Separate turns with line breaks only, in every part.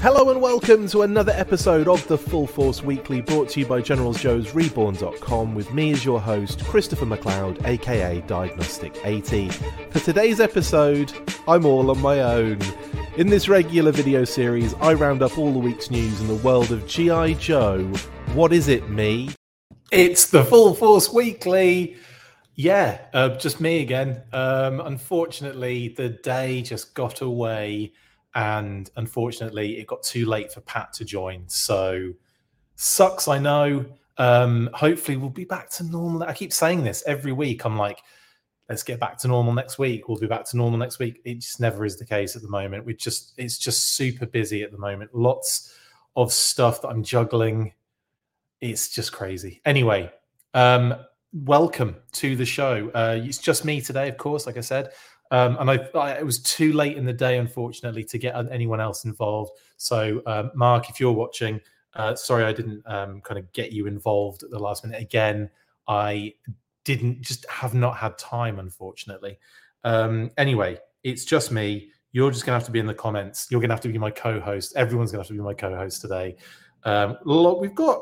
Hello and welcome to another episode of the Full Force Weekly brought to you by Generals Joe's Reborn.com with me as your host, Christopher McLeod, aka Diagnostik 80. For today's episode, I'm all on my own. In this regular video series, I round up all the week's news in the world of G.I. Joe. What is it, me?
It's the Full Force Weekly. Yeah, uh, just me again. Um, unfortunately, the day just got away and unfortunately, it got too late for Pat to join. So sucks, I know. Um, hopefully, we'll be back to normal. I keep saying this every week. I'm like, let's get back to normal next week. We'll be back to normal next week. It just never is the case at the moment. We just it's just super busy at the moment. Lots of stuff that I'm juggling. It's just crazy. Anyway, um, welcome to the show. Uh, it's just me today, of course. Like I said, um, and I, I, it was too late in the day, unfortunately, to get anyone else involved. So, um, Mark, if you're watching, uh, sorry I didn't um, kind of get you involved at the last minute. Again, I didn't just have not had time, unfortunately. Um, anyway, it's just me. You're just going to have to be in the comments. You're going to have to be my co-host. Everyone's going to have to be my co-host today. Um, we've got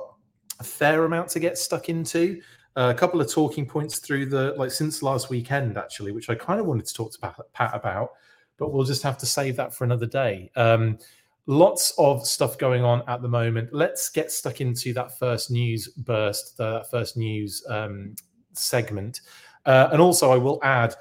a fair amount to get stuck into a couple of talking points through the like since last weekend actually, which I kind of wanted to talk to Pat, about, but we'll just have to save that for another day. Um, lots of stuff going on at the moment. Let's get stuck into that first news burst, that first news um, segment, uh, and also I will add.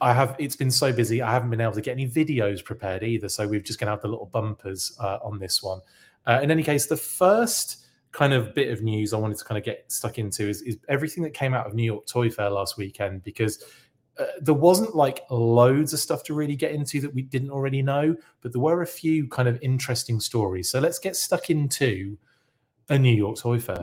I have it's been so busy I haven't been able to get any videos prepared either so we're just going to have the little bumpers uh, on this one uh, in any case the first kind of bit of news I wanted to kind of get stuck into is, is everything that came out of New York Toy Fair last weekend because uh, there wasn't like loads of stuff to really get into that we didn't already know, but there were a few kind of interesting stories. So let's get stuck into a New York Toy Fair.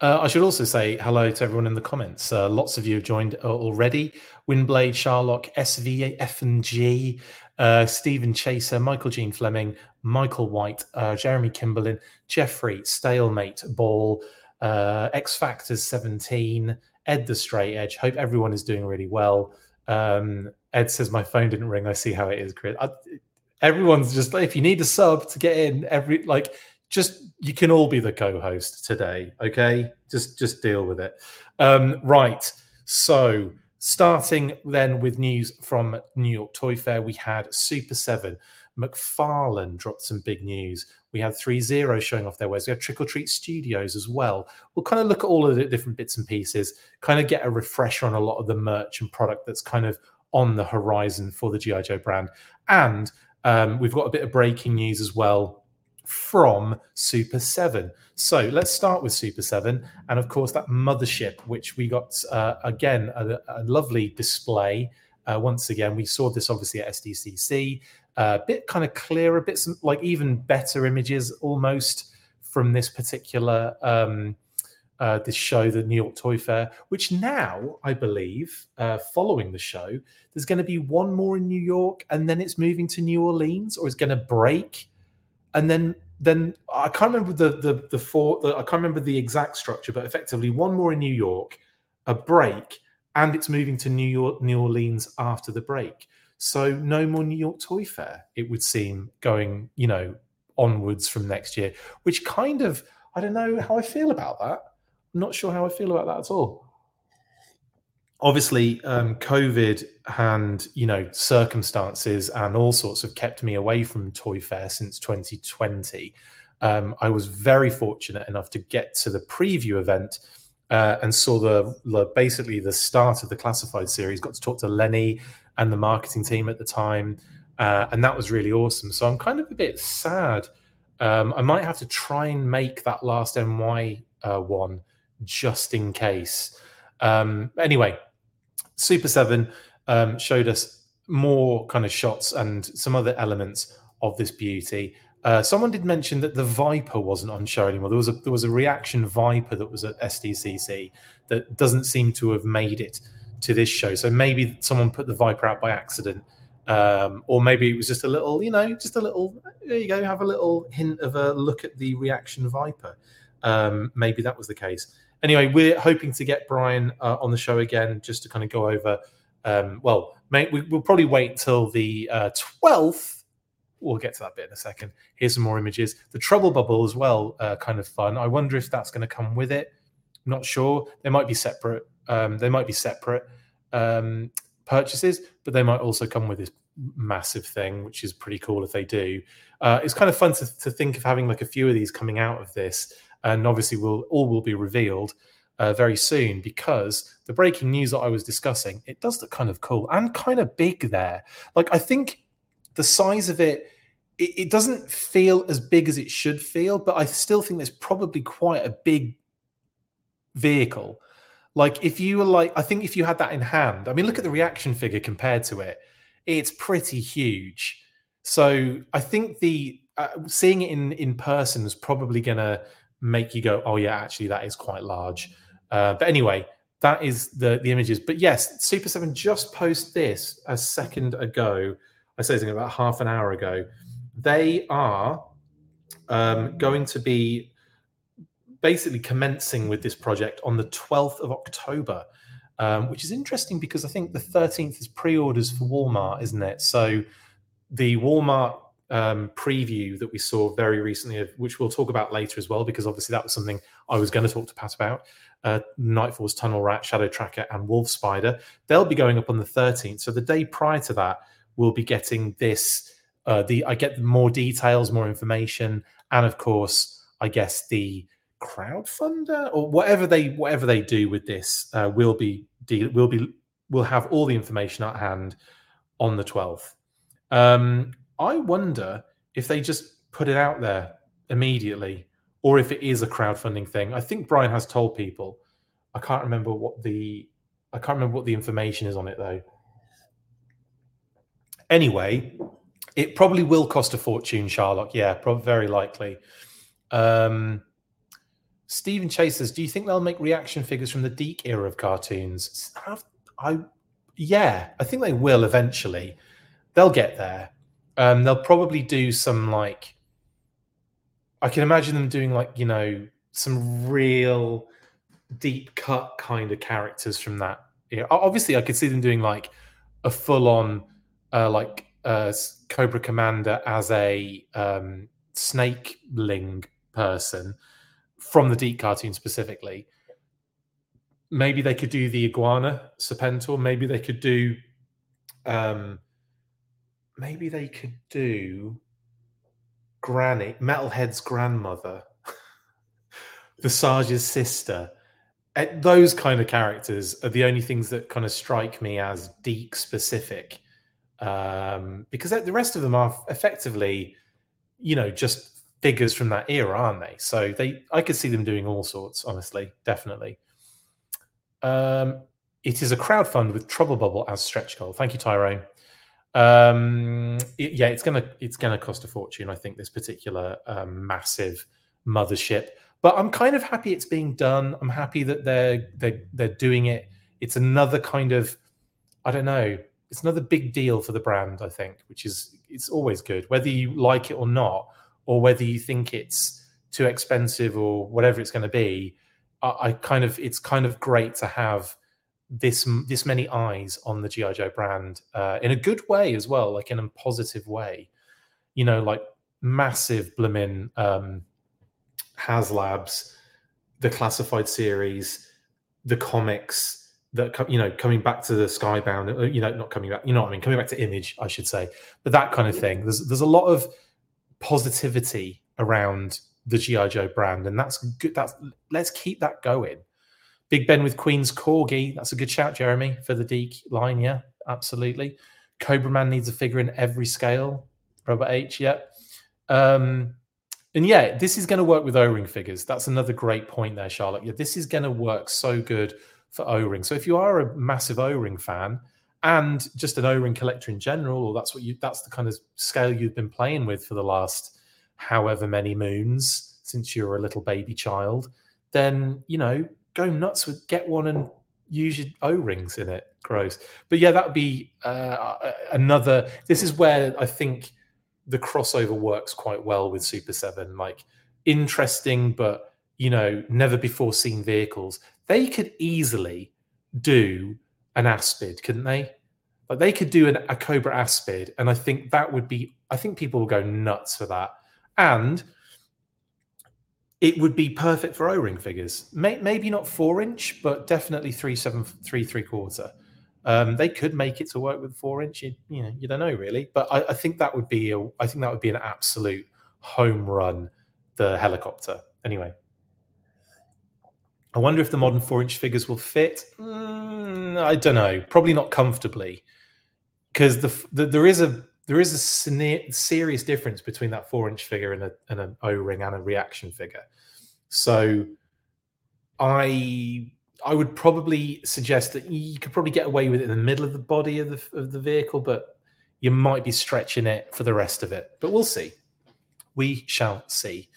Uh, I should also say hello to everyone in the comments. Uh, lots of you have joined uh, already. Windblade, Sharlock, SV, F and G, uh, Stephen Chaser, Michael Jean Fleming, Michael White, uh, Jeremy Kimberlin, Jeffrey, Stalemate Ball, uh, X Factors 17, Ed the Straight Edge. Hope everyone is doing really well. Um, Ed says, My phone didn't ring. I see how it is, Chris. I, everyone's just if you need a sub to get in, every like just you can all be the co-host today okay just just deal with it um, right so Starting then with news from New York Toy Fair, we had Super 7. McFarlane dropped some big news. We had 3 0 showing off their wares. We had Trick or Treat Studios as well. We'll kind of look at all of the different bits and pieces, kind of get a refresher on a lot of the merch and product that's kind of on the horizon for the G.I. Joe brand. And um, we've got a bit of breaking news as well from Super 7. So let's start with Super 7. And of course, that mothership, which we got uh, again, a, a, lovely display. Uh, once again, we saw this obviously at SDCC. A uh, bit kind of clearer, bits like even better images almost from this particular um, uh, this show, the New York Toy Fair, which now I believe, uh, following the show, there's going to be one more in New York, and then it's moving to New Orleans, or it's going to break and then then I can't remember the the the four. The, I can't remember the exact structure, but effectively one more in New York, a break, and it's moving to New York, New Orleans after the break. So no more New York Toy Fair. It would seem going, you know, onwards from next year, which kind of I don't know how I feel about that. I'm not sure how I feel about that at all obviously um, covid and you know circumstances and all sorts have kept me away from toy fair since 2020 um, i was very fortunate enough to get to the preview event uh, and saw the, the, basically the start of the classified series got to talk to lenny and the marketing team at the time uh, and that was really awesome. So i'm kind of a bit sad. Um, i might have to try and make that last ny uh, one just in case. Um, anyway Super 7 um, showed us more kind of shots and some other elements of this beauty. Uh, someone did mention that the Viper wasn't on show anymore. There was a there was a reaction Viper that was at SDCC that doesn't seem to have made it to this show. So maybe someone put the Viper out by accident, um, or maybe it was just a little, you know, just a little. There you go, have a little hint of a look at the reaction Viper. Um, maybe that was the case anyway, we're hoping to get Brian uh, on the show again just to kind of go over Um, well, mate, we, will probably wait till the uh, 12th. We'll get to that bit in a second. Here's some more images. The Trouble Bubble as well, uh, kind of fun. I wonder if that's going to come with it. not sure. They might be separate. Um, they might be separate um, purchases, but they might also come with this massive thing, which is pretty cool if they do. Uh, it's kind of fun to, to think of having like a few of these coming out of this, and obviously, will all will be revealed uh, very soon because the breaking news that I was discussing it does look kind of cool and kind of big there. Like I think the size of it, it, it doesn't feel as big as it should feel, but I still think there's probably quite a big vehicle. Like if you were like, I think if you had that in hand, I mean, look at the reaction figure compared to it it's pretty huge. So I think the uh, seeing it in in person is probably to make you go, oh yeah, actually that is quite large. Uh, but anyway, that is the the images. But yes, Super Seven just post this a second ago. I say something about half an hour ago. They are um, going to be basically commencing with this project on the 12th of October um, which is interesting because I think the 13th is pre-orders for Walmart, isn't it? So the Walmart um, preview that we saw very recently, which we'll talk about later as well, because obviously that was something I was going to talk to Pat about. Uh, Nightfall's Tunnel Rat, Shadow Tracker, and Wolf Spider. They'll be going up on the 13th. So the day prior to that, we'll be getting this. Uh, the I get more details, more information, and of course, I guess the crowdfunder or whatever they whatever they do with this uh, will be will be will have all the information at hand on the 12th um, i wonder if they just put it out there immediately or if it is a crowdfunding thing i think brian has told people i can't remember what the i can't remember what the information is on it though anyway it probably will cost a fortune Sharlock yeah probably very likely um Stephen Chase says, "Do you think they'll make reaction figures from the DiC era of cartoons?" I, yeah, I think they will eventually. They'll get there. Um, they'll probably do some like. I can imagine them doing like you know some real DiC cut kind of characters from that. Yeah, obviously, I could see them doing like a full on uh, like uh, Cobra Commander as a um, snakeling person from the deep cartoon specifically. Maybe they could do the iguana Serpentor. Maybe they could do. Um, maybe they could do Granny, Metalhead's grandmother, Visage's sister. Eh, those kind of characters are the only things that kind of strike me as DiC specific, um, because the rest of them are effectively, you know, just figures from that era, aren't they? So they, I could see them doing all sorts. Honestly, definitely. Um, it is a crowd fund with Trouble Bubble as stretch goal. Thank you, Tyrone. Um, it, yeah, it's gonna it's gonna cost a fortune. I think this particular um, massive mothership, but I'm kind of happy it's being done. I'm happy that they're they're they're doing it. It's another kind of I don't know. It's another big deal for the brand. I think, which is it's always good, whether you like it or not or whether you think it's too expensive or whatever it's going to be, I, I kind of it's kind of great to have this this many eyes on the GI Joe brand uh, in a good way as well, like in a positive way. You know, like massive blooming um, HasLabs, the classified series, the comics that you know coming back to the Skybound, uh, you know, not coming back, you know what I mean, coming back to Image, I should say, but that kind of thing. There's there's a lot of positivity around the GI Joe brand, and that's good. That's let's keep that going. Big Ben with Queen's Corgi. That's a good shout, Jeremy, for the DiC line. Yeah, absolutely. Cobra Man needs a figure in every scale. Robert H. Yeah. Um, and yeah, this is going to work with O-ring figures. That's another great point there, Charlotte. Yeah, this is going to work so good for O-ring. So if you are a massive O-ring fan, and just an O-ring collector in general, or that's what you that's the kind of scale you've been playing with for the last however many moons since you were a little baby child, then you know go nuts with get one and use your O-rings in it. Gross, but yeah, that would be uh, another. This is where I think the crossover works quite well with Super Seven. Like interesting, but you know, never before seen vehicles. They could easily do an Aspid, couldn't they? Like they could do an, a Cobra Aspid, and I think that would be. I think people will go nuts for that, and it would be perfect for O-ring figures. May, maybe not four inch, but definitely three seven three three quarter. Um, they could make it to work with four inch. You, you know, you don't know really, but I, I, think that would be a. I think that would be an absolute home run. The helicopter, anyway. I wonder if the modern four inch figures will fit. Mm, I don't know. Probably not comfortably, because the, the, there is a there is a serious difference between that four inch figure and, a, and an O ring and a reaction figure. So, I I would probably suggest that you could probably get away with it in the middle of the body of the of the vehicle, but you might be stretching it for the rest of it. But we'll see. We shall see.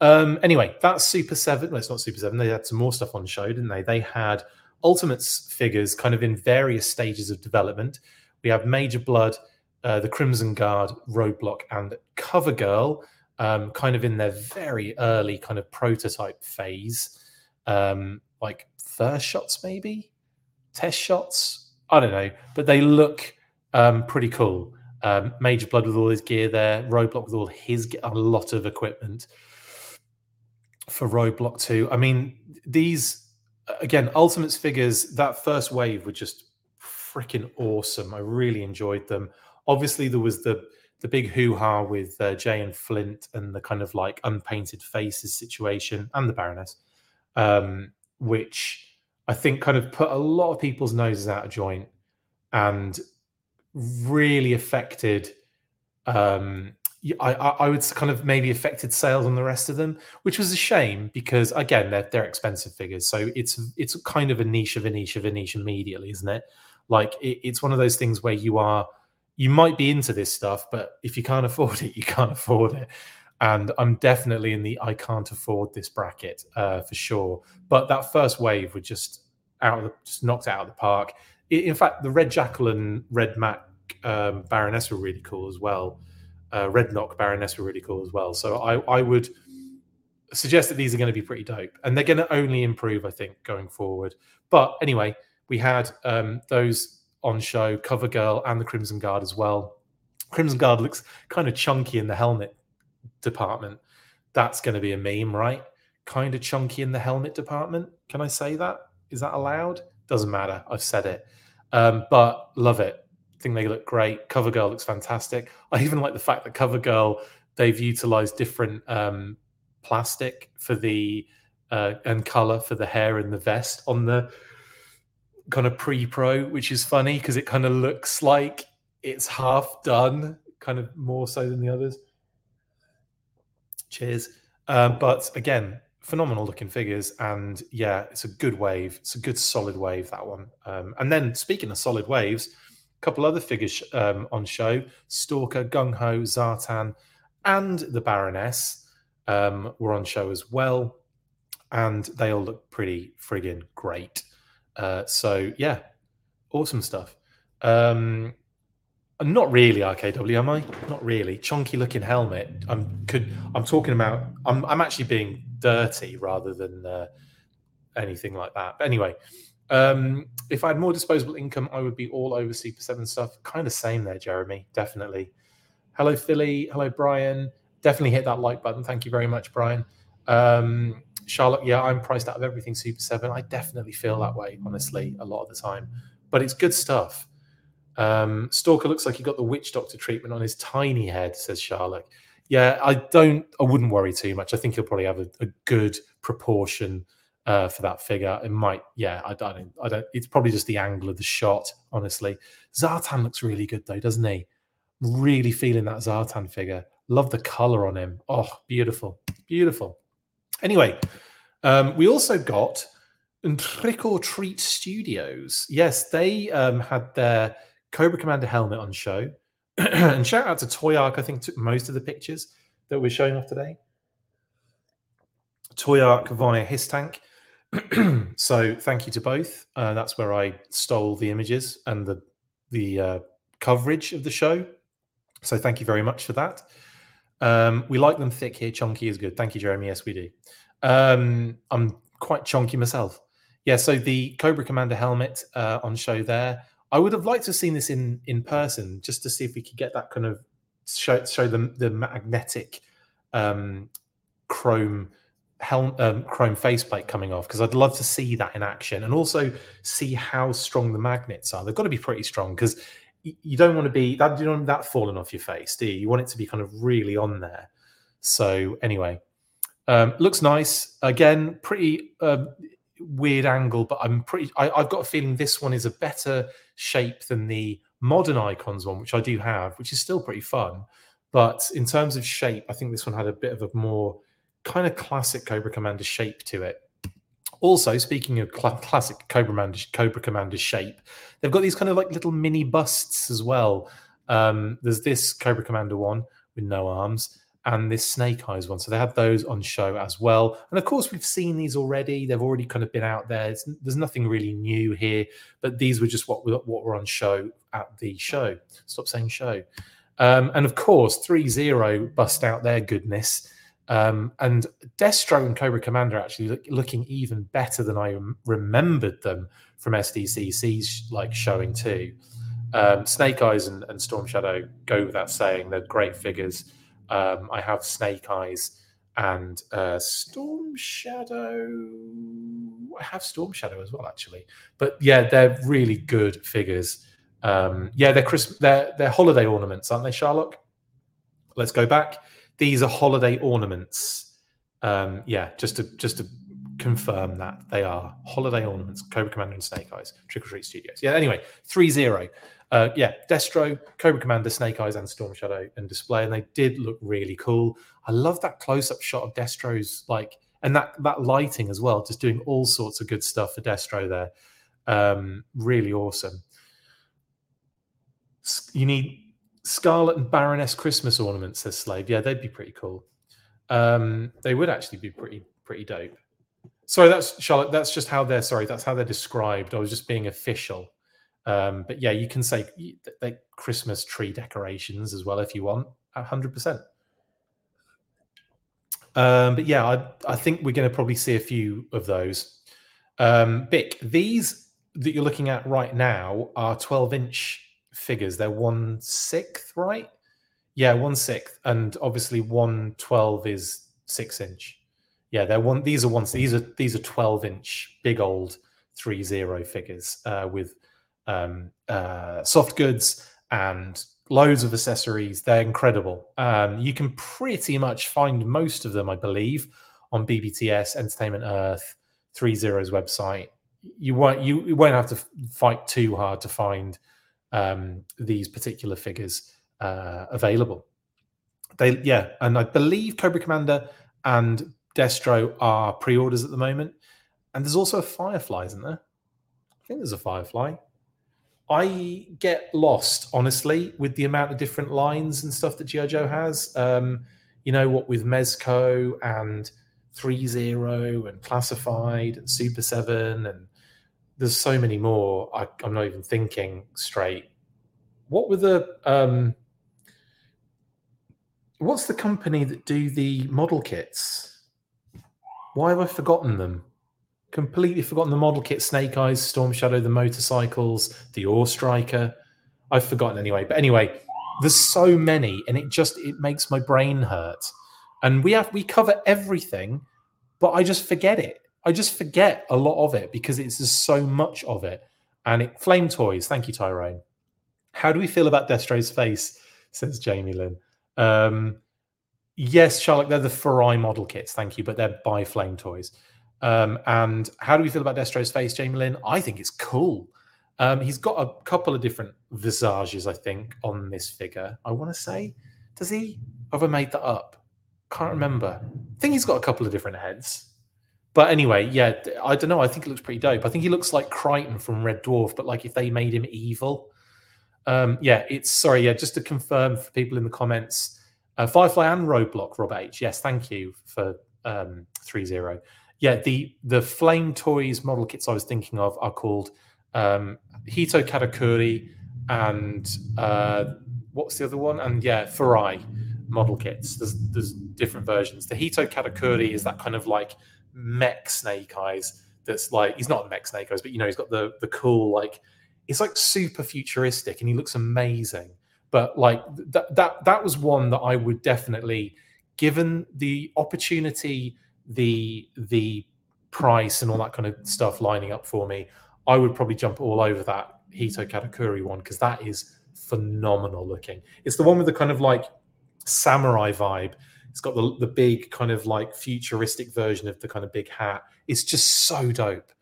Um, anyway, that's Super Seven. Well, it's not Super Seven. They had some more stuff on show, didn't they? They had Ultimates figures kind of in various stages of development. We have Major Blood, uh, the Crimson Guard, Roadblock, and Cover Girl, um, kind of in their very early kind of prototype phase. Um, like first shots, maybe test shots. I don't know, but they look um, pretty cool. Um, Major Blood with all his gear there, Roadblock with all his a lot of equipment for Roadblock Two. I mean, these again, Ultimates figures. That first wave were just freaking awesome. I really enjoyed them. Obviously, there was the the big hoo ha with uh, Jay and Flint and the kind of like unpainted faces situation and the Baroness, um, which I think kind of put a lot of people's noses out of joint and really affected. Um, I, I would kind of maybe affected sales on the rest of them, which was a shame because again they're they're expensive figures, so it's it's kind of a niche of a niche of a niche immediately, isn't it? Like it, it's one of those things where you are you might be into this stuff, but if you can't afford it, you can't afford it and I'm definitely in the I can't afford this bracket uh, for sure. But that first wave was just out of the, just knocked out of the park. In fact, the Red Jackal and Red Mac um, Baroness were really cool as well. Uh, Red Knock Baroness were really cool as well. So I, I would suggest that these are going to be pretty dope, and they're going to only improve, I think, going forward. But anyway, we had um, those on show, Cover Girl and the Crimson Guard as well. Crimson Guard looks kind of chunky in the helmet department, that's going to be a meme, right? Kind of chunky in the helmet department. Can I say that? Is that allowed? Doesn't matter. I've said it. Um, but love it. I think they look great. Cover Girl looks fantastic. I even like the fact that Cover Girl they've utilized different um, plastic for the uh, and color for the hair and the vest on the kind of pre-pro, which is funny because it kind of looks like it's half done, kind of more so than the others. Cheers. Um, but again, phenomenal looking figures, and yeah, it's a good wave. It's a good solid wave that one. Um, and then speaking of solid waves, a couple other figures um, on show: Stalker, Gung Ho, Zartan, and the Baroness um, were on show as well, and they all look pretty friggin' great. Uh, so yeah, awesome stuff. Um, not really RKW, am I? Not really. Chunky looking helmet. I'm could. I'm talking about. I'm. I'm actually being dirty rather than uh, anything like that. But anyway, um, if I had more disposable income, I would be all over Super Seven stuff. Kind of same there, Jeremy. Definitely. Hello, Philly. Hello, Brian. Definitely hit that like button. Thank you very much, Brian. Um, Charlotte, yeah, I'm priced out of everything Super Seven. I definitely feel that way, honestly, a lot of the time. But it's good stuff um, Stalker looks like he got the witch doctor treatment on his tiny head, says Charlotte. Yeah, I don't, I wouldn't worry too much. I think he'll probably have a, a good proportion uh, for that figure. It might, yeah, I, I, don't, I don't, it's probably just the angle of the shot, honestly. Zartan looks really good though, doesn't he? Really feeling that Zartan figure. Love the color on him. Oh, beautiful, beautiful. Anyway, um, we also got Trick or Treat Studios. Yes, they um, had their Cobra Commander helmet on show. and shout out to Toy Ark, I think took most of the pictures that we're showing off today. Toy Ark via HissTank. so thank you to both. Uh, that's where I stole the images and the the uh, coverage of the show. So thank you very much for that. Um, we like them thick here. Chunky is good. Thank you, Jeremy. Yes, we do. Um, I'm quite chunky myself. Yeah. So the Cobra Commander helmet uh, on show there I would have liked to have seen this in in person just to see if we could get that kind of show show the the magnetic um, chrome helm um, chrome faceplate coming off because I'd love to see that in action and also see how strong the magnets are. They've got to be pretty strong because you don't want to be that you don't that falling off your face, do you? You want it to be kind of really on there. So anyway, um, looks nice. Again, pretty uh, weird angle, but I'm pretty. I, I've got a feeling this one is a better shape than the modern icons one, which I do have, which is still pretty fun. But in terms of shape, I think this one had a bit of a more kind of classic Cobra Commander shape to it. Also, speaking of cl- classic Cobra Commander, Cobra Commander shape, they've got these kind of like little mini busts as well. Um, there's this Cobra Commander one with no arms, and this Snake Eyes one. So they had those on show as well. And of course, we've seen these already. They've already kind of been out there. It's, there's nothing really new here, but these were just what what were on show at the show. Stop saying show. Um, and of course, 3 0 bust out their goodness. Um, and Destro and Cobra Commander actually look, looking even better than I remembered them from SDCC's like showing too. Um, Snake Eyes and, and, Storm Shadow go without saying; they're great figures. Um, I have Snake Eyes and uh, Storm Shadow. I have Storm Shadow as well, actually. But yeah, they're really good figures. Um, yeah, they're Christmas, they're they're holiday ornaments, aren't they, Sharlock? Let's go back. These are holiday ornaments. Um, yeah, just to just to confirm that they are holiday ornaments. Cobra Commander and Snake Eyes, Trick or Treat Studios. Yeah. Anyway, three zero. Uh, yeah, Destro, Cobra Commander, Snake Eyes, and Storm Shadow and display, and they did look really cool. I love that close-up shot of Destro's like, and that that lighting as well, just doing all sorts of good stuff for Destro there. Um, really awesome. You need Scarlet and Baroness Christmas ornaments, says Slave. Yeah, they'd be pretty cool. Um, they would actually be pretty pretty dope. Sorry, that's Charlotte. That's just how they're. Sorry, that's how they're described. I was just being official. Um, but yeah, you can say they Christmas tree decorations as well if you want, hundred percent. Um, but yeah, I, I think we're going to probably see a few of those. Um, Bic, these that you're looking at right now are 12 inch figures. They're one sixth, right? Yeah, one sixth, and obviously one twelve is six inch. Yeah, they're one. These are ones. These are these are 12 inch, big old three zero figures uh, with um, uh, soft goods and loads of accessories. They're incredible. Um, you can pretty much find most of them, I believe, on BBTS, Entertainment Earth, Three Zeros website. You won't you, you won't have to fight too hard to find um, these particular figures uh, available. They yeah, and I believe Cobra Commander and Destro are pre-orders at the moment, and there's also a Firefly, isn't there? I think there's a Firefly. I get lost, honestly, with the amount of different lines and stuff that G.I. Joe has. Um, you know, what with Mezco and 3 0 and Classified and Super 7, and there's so many more. I, am not even thinking straight. What were the. Um, what's the company that do the model kits? Why have I forgotten them? completely forgotten the model kit snake eyes storm shadow the motorcycles the ore striker i've forgotten anyway but anyway there's so many and it just it makes my brain hurt and we have we cover everything but i just forget it i just forget a lot of it because it's just so much of it and it flame toys thank you tyrone how do we feel about destro's face says jamie lynn um yes charlotte they're the Furai model kits thank you but they're by flame toys um, and how do we feel about Destro's face, Jamie Lynn? I think it's cool. Um, he's got a couple of different visages, I think, on this figure. I want to say, does he? Have I made that up? Can't remember. I think he's got a couple of different heads. But anyway, yeah, I don't know. I think it looks pretty dope. I think he looks like Kryten from Red Dwarf, but like if they made him evil. Um, yeah, it's sorry, yeah, just to confirm for people in the comments, uh, Firefly and Roadblock, Rob H. Yes, thank you for um, 3 0 yeah, the the flame toys model kits I was thinking of are called um, Hito Katakuri and uh, what's the other one? And yeah, Furai model kits. There's there's different versions. The Hito Katakuri is that kind of like mech snake eyes. That's like he's not mech snake eyes, but you know he's got the the cool like it's like super futuristic and he looks amazing. But like that that that was one that I would definitely, given the opportunity, the the price and all that kind of stuff lining up for me, I would probably jump all over that Hito Katakuri one because that is phenomenal looking. It's the one with the kind of like samurai vibe. It's got the the big kind of like futuristic version of the kind of big hat. It's just so dope.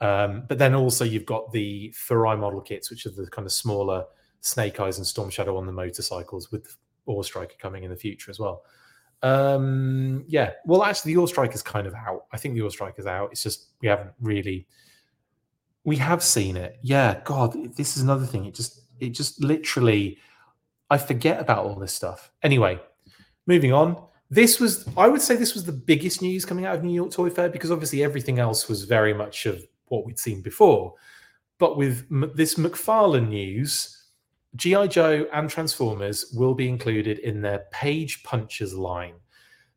Um, but then also you've got the Furai model kits, which are the kind of smaller Snake Eyes and Storm Shadow on the motorcycles, with Ore Striker coming in the future as well. Um, yeah, well, actually, the Ore Striker is kind of out. I think the Ore Striker is out. It's just we haven't really. We have seen it. Yeah, God, this is another thing. It just, it just literally, I forget about all this stuff. Anyway, moving on. This was, I would say, this was the biggest news coming out of New York Toy Fair because obviously everything else was very much of what we'd seen before. But with M- this McFarlane news, G.I. Joe and Transformers will be included in their Page Punchers line.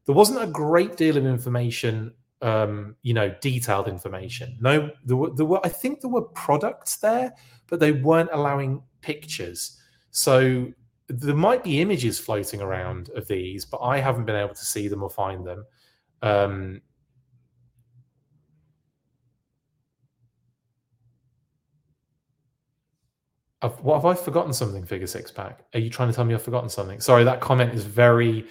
There wasn't a great deal of information, um, you know, detailed information. No, there were, there were, I think there were products there, but they weren't allowing pictures. So there might be images floating around of these, but I haven't been able to see them or find them. Um, I've, what have I forgotten something? Figure six pack. Are you trying to tell me I've forgotten something? Sorry, that comment is very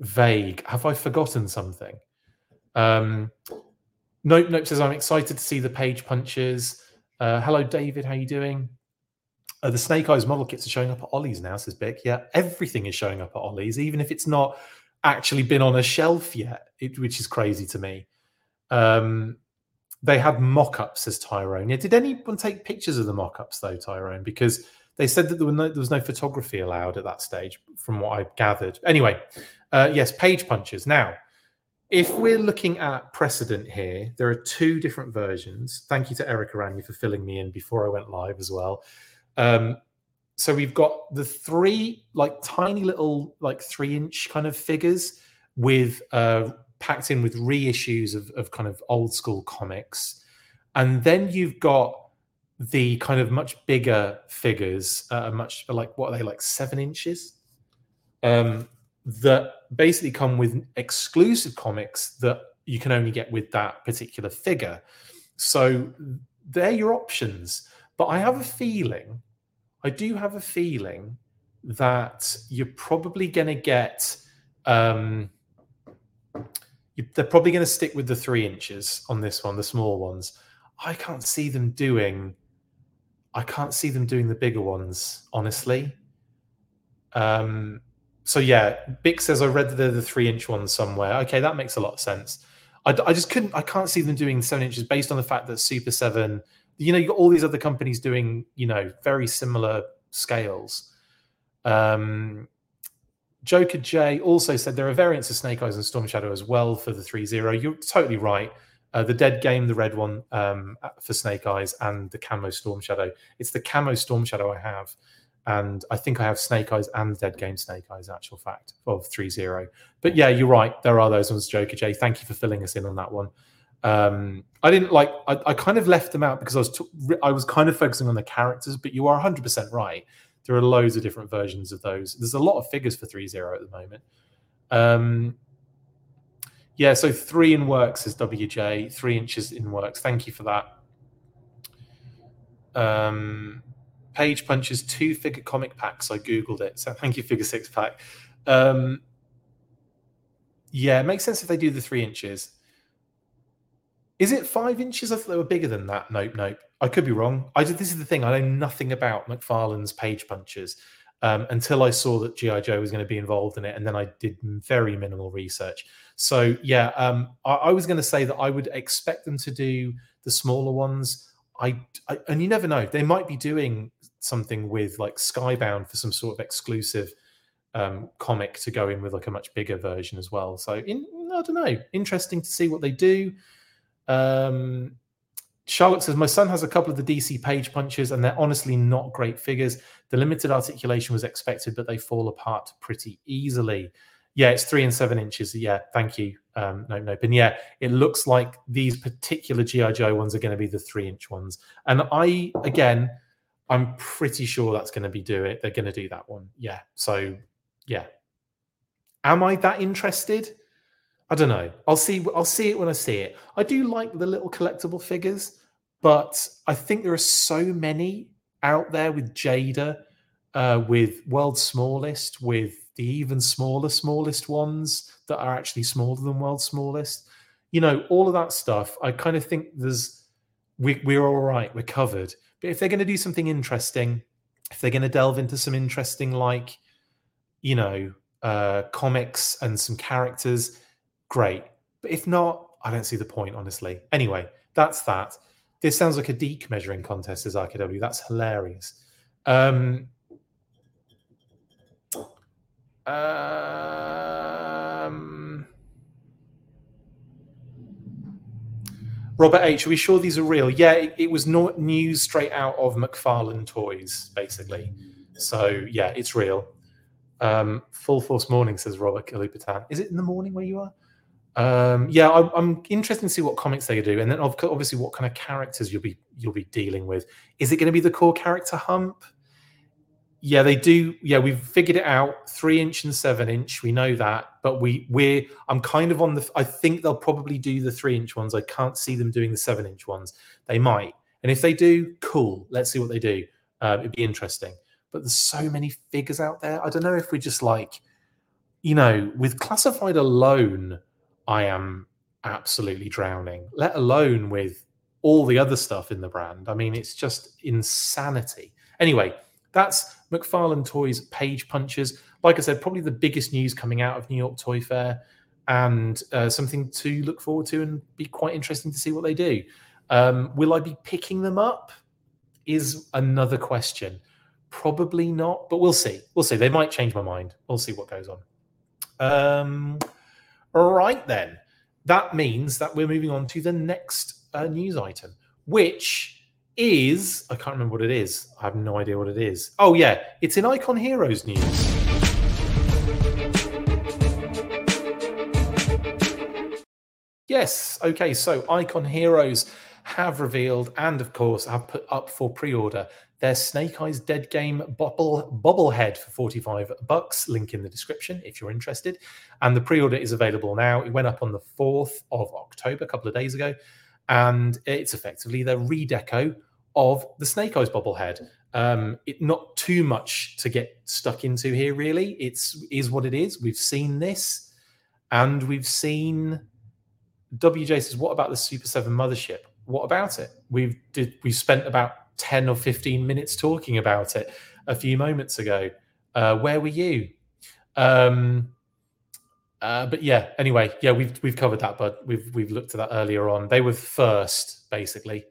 vague. Have I forgotten something? Um, nope, nope says I'm excited to see the page punches. Uh, hello, David. How you doing? Uh, the Snake Eyes model kits are showing up at Ollie's now, says Bick. Yeah, everything is showing up at Ollie's, even if it's not actually been on a shelf yet, it, which is crazy to me. Um, they had mock-ups, says Tyrone. Yeah, did anyone take pictures of the mock-ups though, Tyrone? Because they said that there, no, there was no photography allowed at that stage, from what I gathered. Anyway, uh, yes, page punches. Now, if we're looking at precedent here, there are two different versions. Thank you to Eric Aranya for filling me in before I went live as well. Um, so we've got the three like tiny little like three inch kind of figures with uh, packed in with reissues of, of kind of old school comics. And then you've got the kind of much bigger figures, uh, much like what are they like seven inches, um, that basically come with exclusive comics that you can only get with that particular figure. So they're your options. But I have a feeling, I do have a feeling that you're probably going to get um, you, they're probably going to stick with the three inches on this one, the small ones. I can't see them doing. I can't see them doing the bigger ones, honestly. Um, so yeah, Bick says I read the, the three inch ones somewhere. Okay, that makes a lot of sense. I, I just couldn't. I can't see them doing seven inches based on the fact that Super Seven. You know, you got all these other companies doing you know very similar scales. Um, Joker J also said there are variants of Snake Eyes and Storm Shadow as well for the 3 0. You're totally right. Uh, the dead game, the red one um, for Snake Eyes, and the camo Storm Shadow. It's the camo Storm Shadow I have. And I think I have Snake Eyes and the Dead Game Snake Eyes, actual fact, of 3 0. But yeah, you're right. There are those ones, Joker J. Thank you for filling us in on that one. Um, I didn't like, I, I, kind of left them out because I was, t- I was kind of focusing on the characters, but you are 100% right there are loads of different versions of those. There's a lot of figures for 3.0 at the moment. Um, yeah, so three in works is WJ, three inches in works. Thank you for that. Um, Page punches two figure comic packs. I googled it, so thank you, figure six pack. Um, yeah, it makes sense if they do the three inches. Is it five inches? I thought they were bigger than that. Nope, nope. I could be wrong. I did, this is the thing. I know nothing about McFarlane's page punches um, until I saw that GI Joe was going to be involved in it, and then I did very minimal research. So yeah, um, I, I, was going to say that I would expect them to do the smaller ones. I, I and you never know. They might be doing something with like Skybound for some sort of exclusive um, comic to go in with like a much bigger version as well. So in, I don't know. Interesting to see what they do. Um, Charlotte says, My son has a couple of the DC page punches, and they're honestly not great figures. The limited articulation was expected, but they fall apart pretty easily. Yeah, it's three and seven inches. Yeah, thank you. Um, no, no. And yeah, it looks like these particular G.I. Joe ones are going to be the three inch ones. And I, again, I'm pretty sure that's going to be do it. They're going to do that one. Yeah. So yeah. Am I that interested? I don't know. I'll see. I'll see it when I see it. I do like the little collectible figures, but I think there are so many out there with Jada, uh, with World's Smallest, with the even smaller, smallest ones that are actually smaller than World's Smallest. You know, all of that stuff. I kind of think there's we, we're all right. We're covered. But if they're going to do something interesting, if they're going to delve into some interesting, like, you know, uh, comics and some characters, great. But if not, I don't see the point, honestly. Anyway, that's that. This sounds like a deke measuring contest as RKW. That's hilarious. Um, um, Robert H, are we sure these are real? Yeah, it, it was not news straight out of McFarlane Toys, basically. So yeah, it's real. Um, full force morning, says Robert Kalupatan. Is it in the morning where you are? Um, yeah, I, I'm interested to see what comics they do, and then obviously what kind of characters you'll be you'll be dealing with. Is it going to be the core character hump? Yeah, they do. Yeah, we've figured it out. Three inch and seven inch. We know that, but we we're. I'm kind of on the. I think they'll probably do the three inch ones. I can't see them doing the seven inch ones. They might, and if they do, cool. Let's see what they do. Uh, it'd be interesting. But there's so many figures out there. I don't know if we just like, you know, with classified alone, I am absolutely drowning. Let alone with all the other stuff in the brand. I mean, it's just insanity. Anyway, that's McFarlane Toys Page punches. Like I said, probably the biggest news coming out of New York Toy Fair and uh, something to look forward to and be quite interesting to see what they do. Um, will I be picking them up? Is another question. Probably not, but we'll see. We'll see. They might change my mind. We'll see what goes on. Um, all right, then. That means that we're moving on to the next uh, news item, which is I can't remember what it is. I have no idea what it is. Oh yeah, it's in Icon Heroes news. Yes, okay, so Icon Heroes have revealed and of course have put up for pre-order their Snake Eyes Dead Game bubble bobblehead for 45 bucks. Link in the description if you're interested. And the pre-order is available now. It went up on the 4th of October, a couple of days ago and it's effectively the redeco of the Snake Eyes bobblehead. Um, it not too much to get stuck into here, really. It's is what it is. We've seen this, and we've seen WJ says, "What about the Super Seven mothership? What about it? We've did we spent about ten or fifteen minutes talking about it a few moments ago. Uh, where were you?" Um, uh, but yeah, anyway, yeah, we've we've covered that, but we've we've looked at that earlier on. They were first, basically.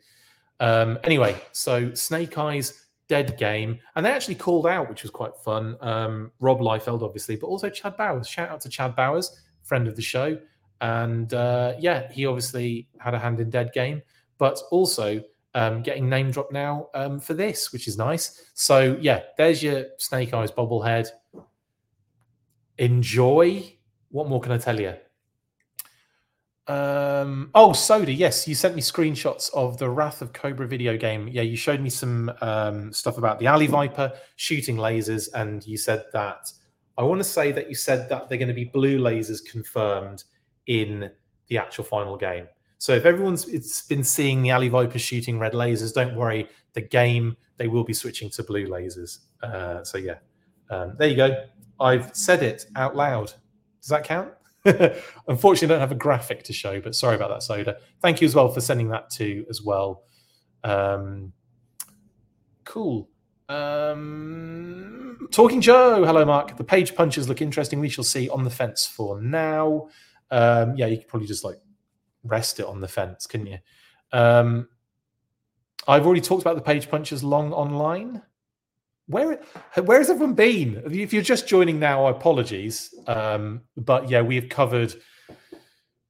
Um, anyway, so Snake Eyes Dead Game, and they actually called out, which was quite fun. Um, Rob Liefeld, obviously, but also Chad Bowers. Shout out to Chad Bowers, friend of the show, and uh, yeah, he obviously had a hand in Dead Game, but also um, getting name dropped now um, for this, which is nice. So yeah, there's your Snake Eyes bobblehead. Enjoy what more can I tell you? Um, oh, Soda, yes, you sent me screenshots of the Wrath of Cobra video game. Yeah, you showed me some um, stuff about the Alley Viper shooting lasers, and you said that. I want to say that you said that they're going to be blue lasers confirmed in the actual final game. So if everyone's it's been seeing the Alley Viper shooting red lasers, don't worry. The game they will be switching to blue lasers. Uh, so yeah, um, there you go. I've said it out loud. Does that count? Unfortunately, I don't have a graphic to show, but sorry about that, Soda. Thank you as well for sending that to as well. Um, cool. Um, Talking Joe, hello, Mark. The page punches look interesting. We shall see on the fence for now. Um, yeah, you could probably just like rest it on the fence, couldn't you? Um, I've already talked about the page punches long online. Where where has everyone been? If you're just joining now, apologies. Um, but yeah, we have covered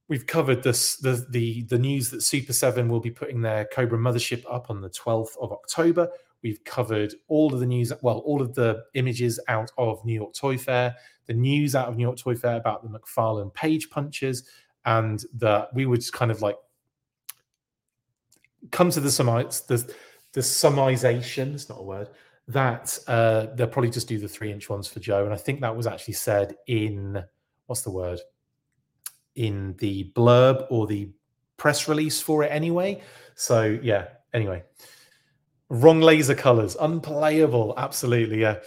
we've covered this the the the news that Super Seven will be putting their Cobra mothership up on the 12th of October. We've covered all of the news, well, all of the images out of New York Toy Fair, the news out of New York Toy Fair about the McFarlane page punches, and that we would kind of like come to the summits. The the sumization. It's not a word that uh, they'll probably just do the three inch ones for Joe. And I think that was actually said in what's the word in the blurb or the press release for it anyway. So yeah. Anyway, wrong laser colors, unplayable. Absolutely, yeah.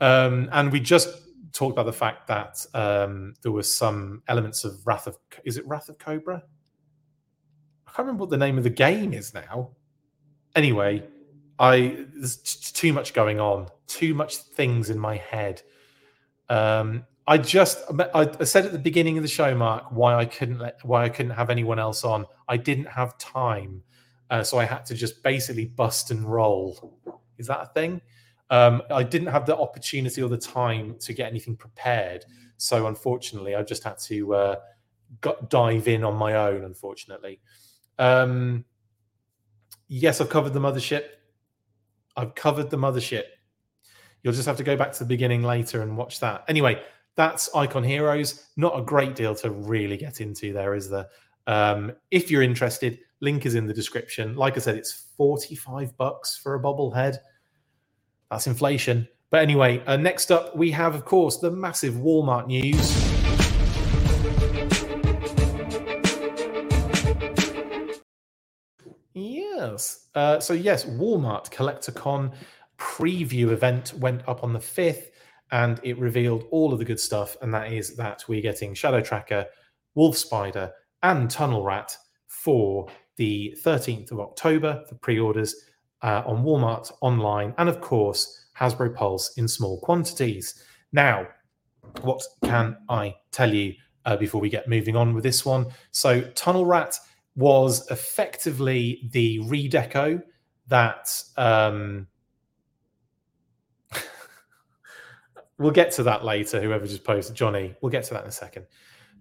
Um, and we just talked about the fact that um, there was some elements of Wrath of is it Wrath of Cobra? I can't remember what the name of the game is now. Anyway, I there's too much going on, too much things in my head. Um, I just I said at the beginning of the show, Mark, why I couldn't let why I couldn't have anyone else on. I didn't have time, uh, so I had to just basically bust and roll. Is that a thing? Um, I didn't have the opportunity or the time to get anything prepared, so unfortunately, I just had to uh, got, dive in on my own. Unfortunately, um, yes, I've covered the mothership. I've covered the mothership. You'll just have to go back to the beginning later and watch that. Anyway, that's Icon Heroes. Not a great deal to really get into there, is there? Um, if you're interested, link is in the description. Like I said, it's 45 bucks for a bobblehead. That's inflation. But anyway, uh, next up, we have, of course, the massive Walmart news. Yes. Uh, so, yes, Walmart CollectorCon preview event went up on the 5th and it revealed all of the good stuff. And that is that we're getting Shadow Tracker, Wolf Spider, and Tunnel Rat for the 13th of October for pre orders on Walmart online. And of course, Hasbro Pulse in small quantities. Now, what can I tell you uh, before we get moving on with this one? So, Tunnel Rat was effectively the redeco that um, we'll get to that later. Whoever just posted, Johnny, we'll get to that in a second.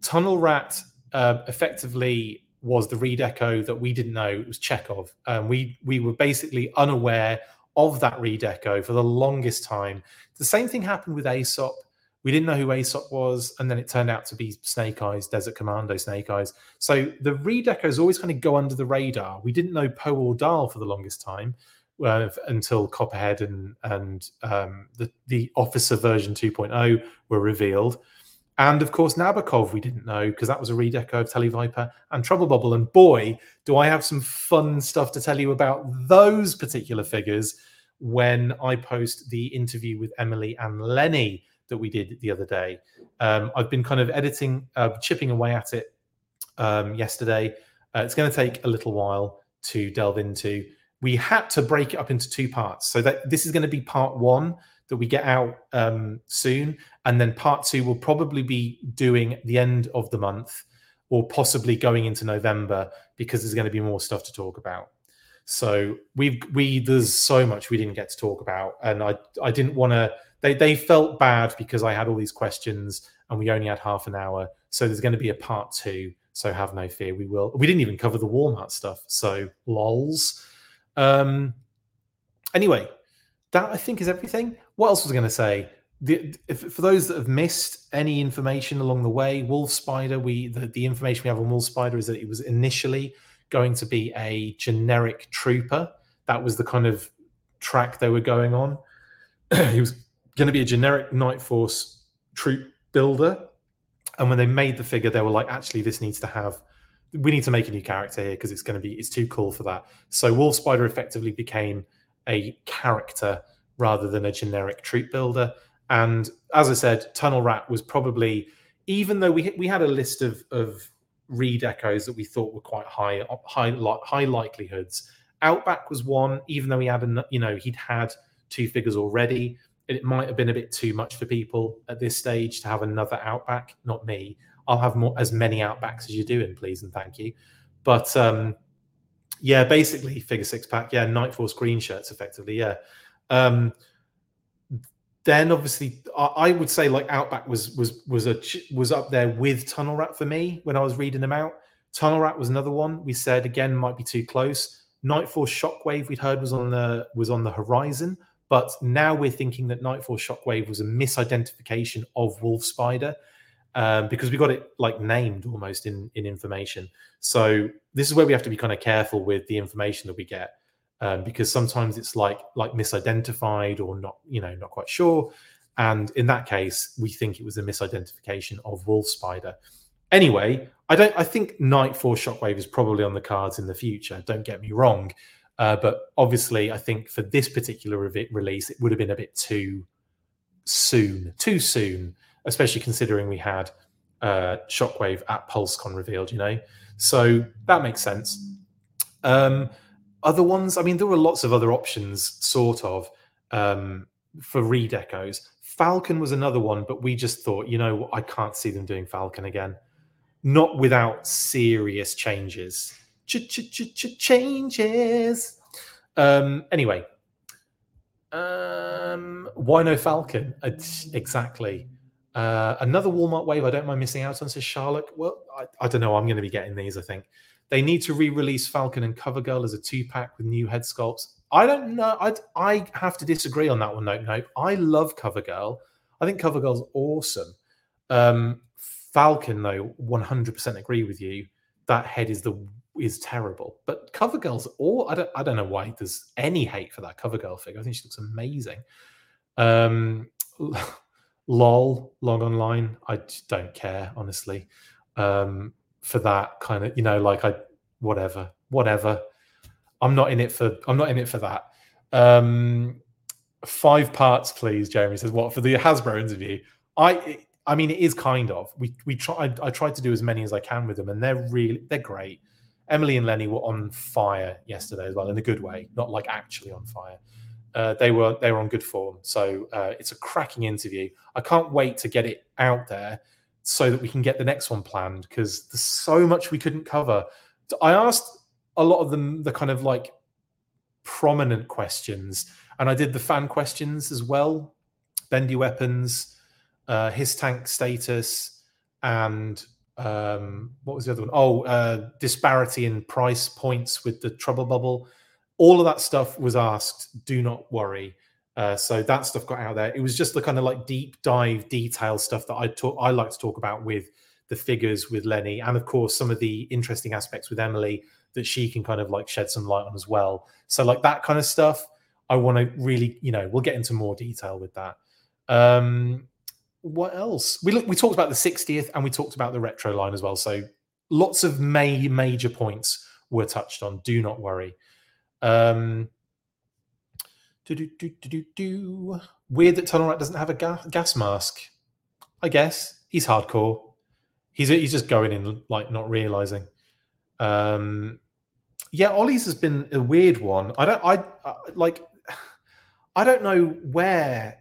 Tunnel Rat uh, effectively was the redeco that we didn't know it was Chekhov. Um, we we were basically unaware of that redeco for the longest time. The same thing happened with Aesop. We didn't know who Aesop was, and then it turned out to be Snake Eyes, Desert Commando Snake Eyes. So the redecos always kind of go under the radar. We didn't know Poe or Dahl for the longest time uh, until Copperhead and and um, the the Officer version 2.0 were revealed. And of course, Nabokov, we didn't know because that was a redeco of Televiper and Trouble Bubble. And boy, do I have some fun stuff to tell you about those particular figures when I post the interview with Emily and Lenny that we did the other day. Um, I've been kind of editing, uh, chipping away at it um, yesterday. Uh, it's going to take a little while to delve into. We had to break it up into two parts. So that this is going to be part one that we get out um, soon, and then part two will probably be doing the end of the month or possibly going into November because there's going to be more stuff to talk about. So we've we there's so much we didn't get to talk about, and I I didn't want to. They they felt bad because I had all these questions and we only had half an hour. So there's going to be a part two. So have no fear, we will. We didn't even cover the Walmart stuff. So lols. Um. Anyway, that I think is everything. What else was I going to say? The, if, for those that have missed any information along the way, Wolf Spider, we the, the information we have on Wolf Spider is that it was initially going to be a generic trooper. That was the kind of track they were going on. he was going to be a generic Night Force troop builder. And when they made the figure, they were like, actually, this needs to have, we need to make a new character here because it's going to be, it's too cool for that. So Wolf Spider effectively became a character rather than a generic troop builder. And as I said, Tunnel Rat was probably, even though we we had a list of of redecos that we thought were quite high high high likelihoods. Outback was one, even though he had a, you know he'd had two figures already. It might have been a bit too much for people at this stage to have another Outback. Not me. I'll have more as many Outbacks as you're doing, please and thank you. But um, yeah, basically figure six pack. Yeah, Night Force green shirts, effectively. Yeah. Um, then obviously I, would say like Outback was was was a was up there with Tunnel Rat for me when I was reading them out. Tunnel Rat was another one. We said again might be too close. Night Force Shockwave we'd heard was on the was on the horizon, but now we're thinking that Night Force Shockwave was a misidentification of Wolf Spider um, because we got it like named almost in in information. So this is where we have to be kind of careful with the information that we get. Um, because sometimes it's like like misidentified or not, you know, not quite sure. And in that case, we think it was a misidentification of wolf spider. Anyway, I don't. I think Nightforce Shockwave is probably on the cards in the future. Don't get me wrong, uh, but obviously, I think for this particular re- release, it would have been a bit too soon, too soon, especially considering we had uh, Shockwave at PulseCon revealed. You know, so that makes sense. Um, other ones, I mean, there were lots of other options, sort of, um, for redecos. Falcon was another one, but we just thought, you know, I can't see them doing Falcon again not without serious changes. Changes. Um, anyway, um, why no Falcon? Exactly. Uh, another Walmart wave I don't mind missing out on, says Charlotte. Well, I, I don't know. I'm going to be getting these, I think. They need to re release Falcon and CoverGirl as a two pack with new head sculpts. I don't know. i I have to disagree on that one, Nope Nope. I love CoverGirl. I think CoverGirl's awesome. Um, Falcon, though, 100% agree with you. That head is the is terrible. But CoverGirl's all I don't I don't know why there's any hate for that CoverGirl figure. I think she looks amazing. Um lol log online. I don't care, honestly. Um for that kind of, you know, like I whatever, whatever. I'm not in it for I'm not in it for that. Um five parts, please. Jeremy says, what for the Hasbro interview? I I mean, it is kind of. We we try. I, I tried to do as many as I can with them, and they're really they're great. Emily and Lenny were on fire yesterday as well, in a good way, not like actually on fire. Uh, they were they were on good form, so uh, it's a cracking interview. I can't wait to get it out there so that we can get the next one planned because there's so much we couldn't cover. I asked a lot of them the kind of like prominent questions, and I did the fan questions as well. Bendy weapons uh, HISS tank status, and um, what was the other one? Oh, uh, disparity in price points with the trouble bubble. All of that stuff was asked. Do not worry. Uh, so that stuff got out there. It was just the kind of like deep dive, detail stuff that I talk. I like to talk about with the figures with Lenny, and of course some of the interesting aspects with Emily that she can kind of like shed some light on as well. So like that kind of stuff, I want to really, you know, we'll get into more detail with that. Um, what else? We look, we talked about the 60th and we talked about the retro line as well. So lots of may, major points were touched on. Do not worry. Um, do, do, do, do, do, do. Weird that Tunnel Rat doesn't have a ga- gas mask. I guess he's hardcore. He's he's just going in like not realizing. Um, yeah, Ollie's has been a weird one. I don't I, I like. I don't know where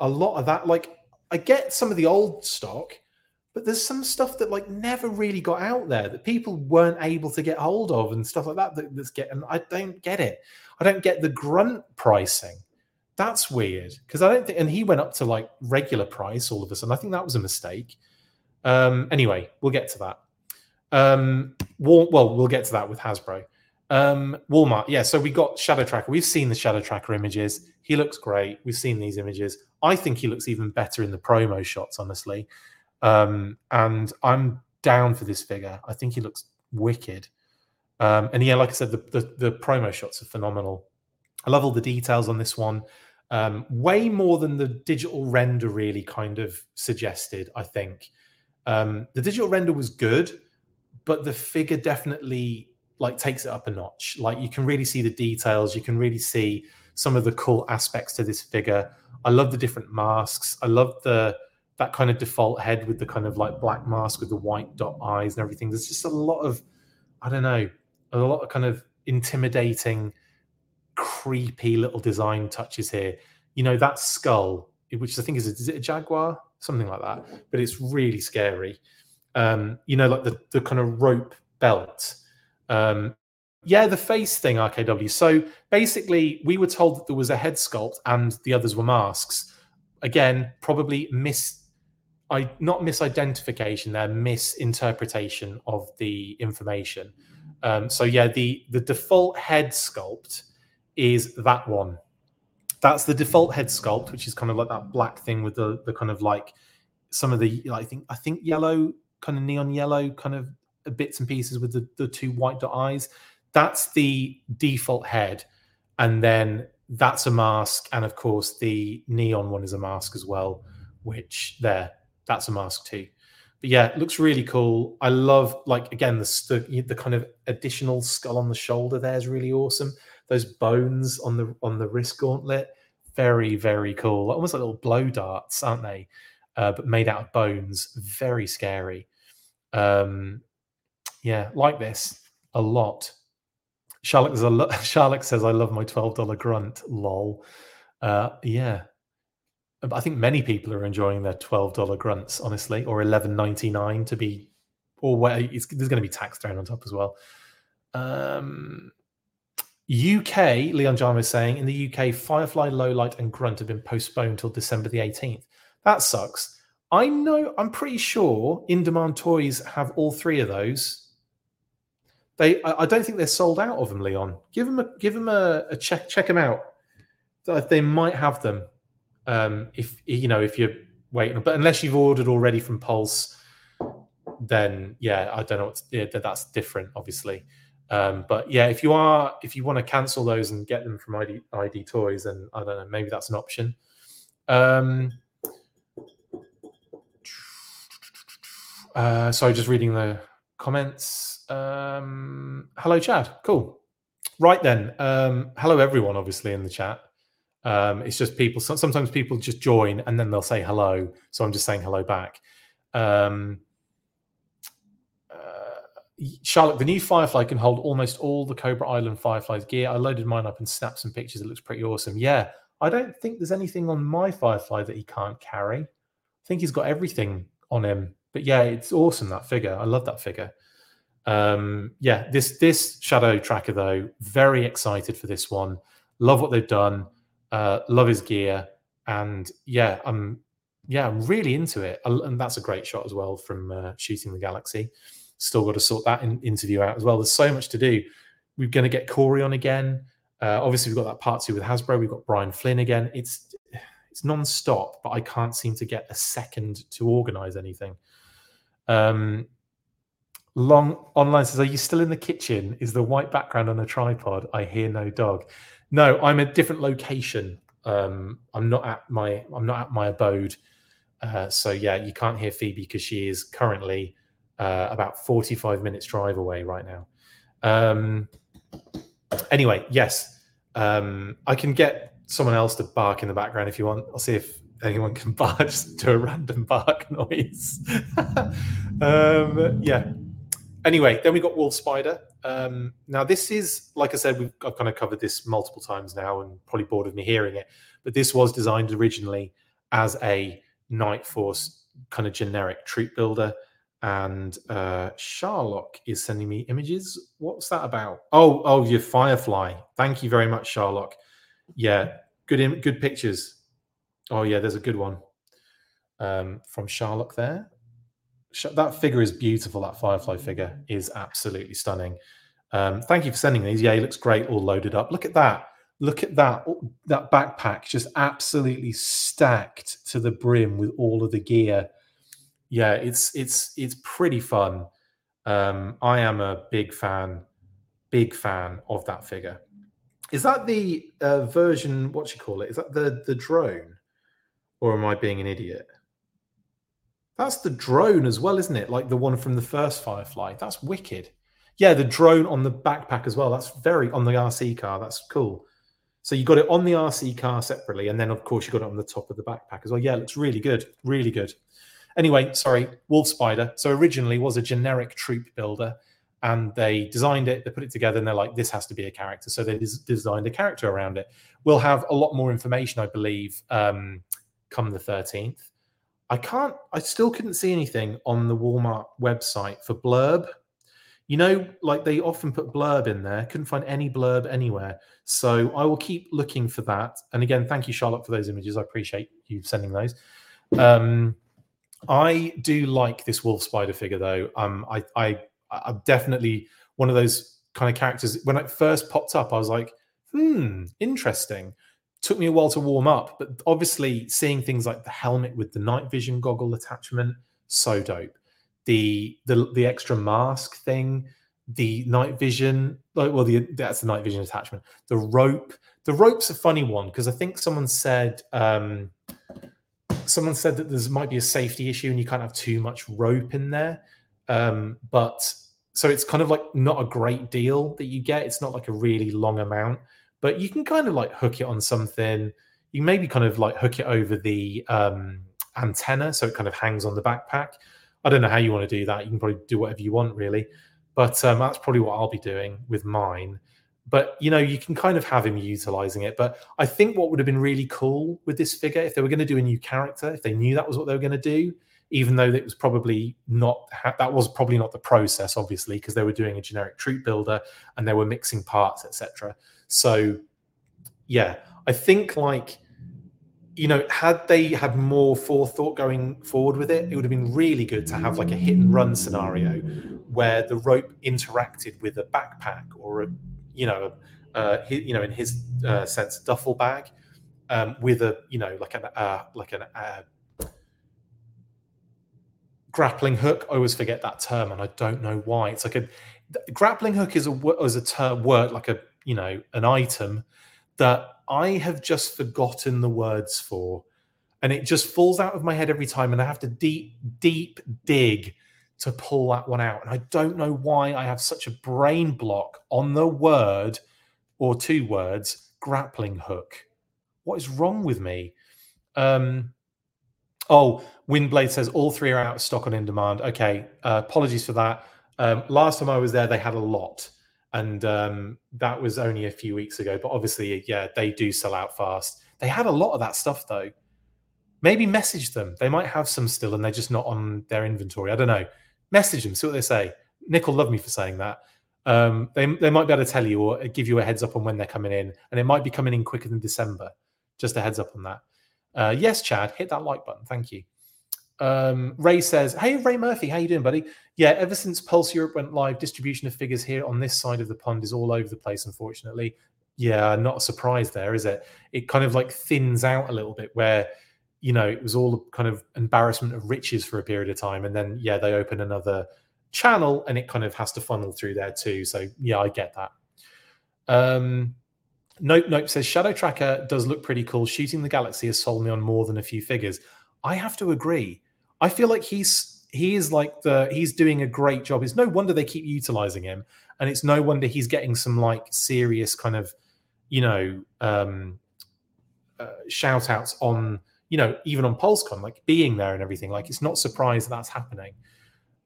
a lot of that like I get some of the old stock, but there's some stuff that like never really got out there that people weren't able to get hold of and stuff like that, that that's getting I don't get it. I don't get the grunt pricing. That's weird because I don't think and he went up to like regular price all of a sudden. I think that was a mistake. Um anyway, we'll get to that. Um well, we'll get to that with Hasbro. Um, Walmart, yeah. So we got Shadow Tracker. We've seen the Shadow Tracker images. He looks great. We've seen these images. I think he looks even better in the promo shots, honestly. Um, and I'm down for this figure. I think he looks wicked. Um, and yeah, like I said, the, the, the promo shots are phenomenal. I love all the details on this one. Um, way more than the digital render really kind of suggested. I think um, the digital render was good, but the figure definitely like takes it up a notch. Like you can really see the details. You can really see some of the cool aspects to this figure. I love the different masks. I love the that kind of default head with the kind of like black mask with the white dot eyes and everything. There's just a lot of, I don't know, a lot of kind of intimidating, creepy little design touches here. You know, that skull, which I think is, a, is it a jaguar? Something like that. But it's really scary. Um, you know, like the, the kind of rope belt. Um, yeah, the face thing, RKW. So basically, we were told that there was a head sculpt and the others were masks. Again, probably miss, I not misidentification, there misinterpretation of the information. Um, so yeah, the the default head sculpt is that one. That's the default head sculpt, which is kind of like that black thing with the the kind of like some of the I think I think yellow, kind of neon yellow, kind of bits and pieces with the, the two white dot eyes that's the default head. and then that's a mask, and of course the neon one is a mask as well, which there that's a mask too. But yeah, it looks really cool. I love like again the the, the kind of additional skull on the shoulder there is really awesome. Those bones on the on the wrist gauntlet, very very cool. Almost like little blow darts, aren't they? Uh, but made out of bones, very scary. Um, yeah, like this a lot. Charlotte, says, lo- says, "I love my twelve dollar grunt." Lol. Uh, yeah, I think many people are enjoying their twelve dollar grunts, honestly, or eleven ninety nine to be, or where there's going to be tax thrown on top as well. Um, UK, Leon Jarmo is saying in the UK, Firefly, Lowlight, and Grunt have been postponed till December the 18th. That sucks. I know, I'm pretty sure In Demand Toys have all three of those. They, I don't think they're sold out of them, Leon. Give them a, give them a, a check, check them out. They might have them. Um, if you know, if you're waiting, but unless you've ordered already from Pulse, then yeah, I don't know. What's, yeah, that's different, obviously. Um, but yeah, if you are, if you want to cancel those and get them from ID, ID Toys, then I don't know, maybe that's an option. Um, uh, sorry, just reading the comments. Um, hello, Chad. Cool. Right then. Um, hello, everyone, obviously, in the chat. Um, it's just people, sometimes people just join and then they'll say hello. So I'm just saying hello back. Um, uh, Charlotte, the new Firefly can hold almost all the Cobra Island Fireflies gear. I loaded mine up and snapped some pictures. It looks pretty awesome. Yeah, I don't think there's anything on my Firefly that he can't carry. I think he's got everything on him. But yeah, it's awesome that figure. I love that figure. Um, yeah, this this Shadow Tracker though, very excited for this one. Love what they've done. Uh, love his gear, and yeah, I'm yeah, I'm really into it. And that's a great shot as well from uh, shooting the galaxy. Still got to sort that in, interview out as well. There's so much to do. We're going to get Corey on again. Uh, obviously, we've got that part two with Hasbro. We've got Brian Flynn again. It's it's non-stop, but I can't seem to get a second to organize anything. Um, long online says, "Are you still in the kitchen? Is the white background on a tripod? I hear no dog. No, I'm a different location. Um, I'm not at my I'm not at my abode. Uh, so yeah, you can't hear Phoebe because she is currently uh, about 45 minutes drive away right now. Um, anyway, yes, um, I can get someone else to bark in the background if you want. I'll see if anyone can bark, just do a random bark noise. um, yeah. Anyway, then we got Wolf Spider. Um, now, this is, like I said, we've, I've kind of covered this multiple times now and probably bored of me hearing it, but this was designed originally as a Night Force kind of generic troop builder. And uh, Sharlock is sending me images. What's that about? Oh, oh, your Firefly. Thank you very much, Sharlock. Yeah, good, Im- good pictures. Oh yeah, there's a good one um, from Sherlock there. That figure is beautiful. That Firefly figure is absolutely stunning. Um, thank you for sending these. Yeah, he looks great, all loaded up. Look at that. Look at that. That backpack just absolutely stacked to the brim with all of the gear. Yeah, it's it's it's pretty fun. Um, I am a big fan, big fan of that figure. Is that the uh, version? What you call it? Is that the the drone? Or am I being an idiot? That's the drone as well, isn't it? Like the one from the first Firefly. That's wicked. Yeah, the drone on the backpack as well. That's very on the RC car. That's cool. So you got it on the RC car separately, and then of course you got it on the top of the backpack as well. Yeah, it looks really good, really good. Anyway, sorry, Wolf Spider. So originally was a generic troop builder, and they designed it, they put it together, and they're like, this has to be a character. So they des- designed a character around it. We'll have a lot more information, I believe, um, come the 13th. I can't, I still couldn't see anything on the Walmart website for blurb. You know, like they often put blurb in there, couldn't find any blurb anywhere. So I will keep looking for that. And again, thank you, Charlotte, for those images. I appreciate you sending those. Um, I do like this wolf spider figure, though. Um, I, I, I'm definitely one of those kind of characters. When it first popped up, I was like, hmm, interesting took me a while to warm up, but obviously seeing things like the helmet with the night vision goggle attachment, so dope. The the the extra mask thing, the night vision, like well, the that's the night vision attachment. The rope, the rope's a funny one because I think someone said um, someone said that there might be a safety issue and you can't have too much rope in there. Um, but so it's kind of like not a great deal that you get. It's not like a really long amount, but you can kind of like hook it on something. You maybe kind of like hook it over the um, antenna so it kind of hangs on the backpack. I don't know how you want to do that. You can probably do whatever you want, really. But um, that's probably what I'll be doing with mine. But you know, you can kind of have him utilizing it. But I think what would have been really cool with this figure, if they were going to do a new character, if they knew that was what they were going to do, even though it was probably not that was probably not the process, obviously, because they were doing a generic troop builder and they were mixing parts, etc. So, yeah, I think like you know, had they had more forethought going forward with it, it would have been really good to have like a hit and run scenario where the rope interacted with a backpack or a, you know, uh, you know, in his uh, sense, duffel bag um, with a, you know, like an, uh, like an uh, grappling hook. I always forget that term, and I don't know why. It's like a grappling hook is a is a term word like a you know an item that I have just forgotten the words for. And it just falls out of my head every time. And I have to deep, deep dig to pull that one out. And I don't know why I have such a brain block on the word or two words grappling hook. What is wrong with me? Um, oh, Windblade says all three are out of stock on in demand. Okay, uh, apologies for that. Um, last time I was there, they had a lot and um, that was only a few weeks ago. But obviously, yeah, they do sell out fast. They had a lot of that stuff though. Maybe message them. They might have some still, and they're just not on their inventory. I don't know. Message them. See what they say. Nick will love me for saying that. Um, they they might be able to tell you or give you a heads up on when they're coming in, and it might be coming in quicker than December. Just a heads up on that. Uh, yes, Chad, hit that like button. Thank you. Um, Ray says, "Hey, Ray Murphy, how you doing, buddy? Yeah, ever since Pulse Europe went live, distribution of figures here on this side of the pond is all over the place. Unfortunately, yeah, not a surprise there, is it? It kind of like thins out a little bit where." You know, it was all kind of embarrassment of riches for a period of time, and then yeah, they open another channel, and it kind of has to funnel through there too. So yeah, I get that. Um, Nope, nope says Shadow Tracker does look pretty cool. Shooting the Galaxy has sold me on more than a few figures. I have to agree. I feel like he's he is like the he's doing a great job. It's no wonder they keep utilizing him, and it's no wonder he's getting some like serious kind of you know um, uh, shout outs on you know even on PulseCon, like being there and everything. Like it's not surprised that that's happening.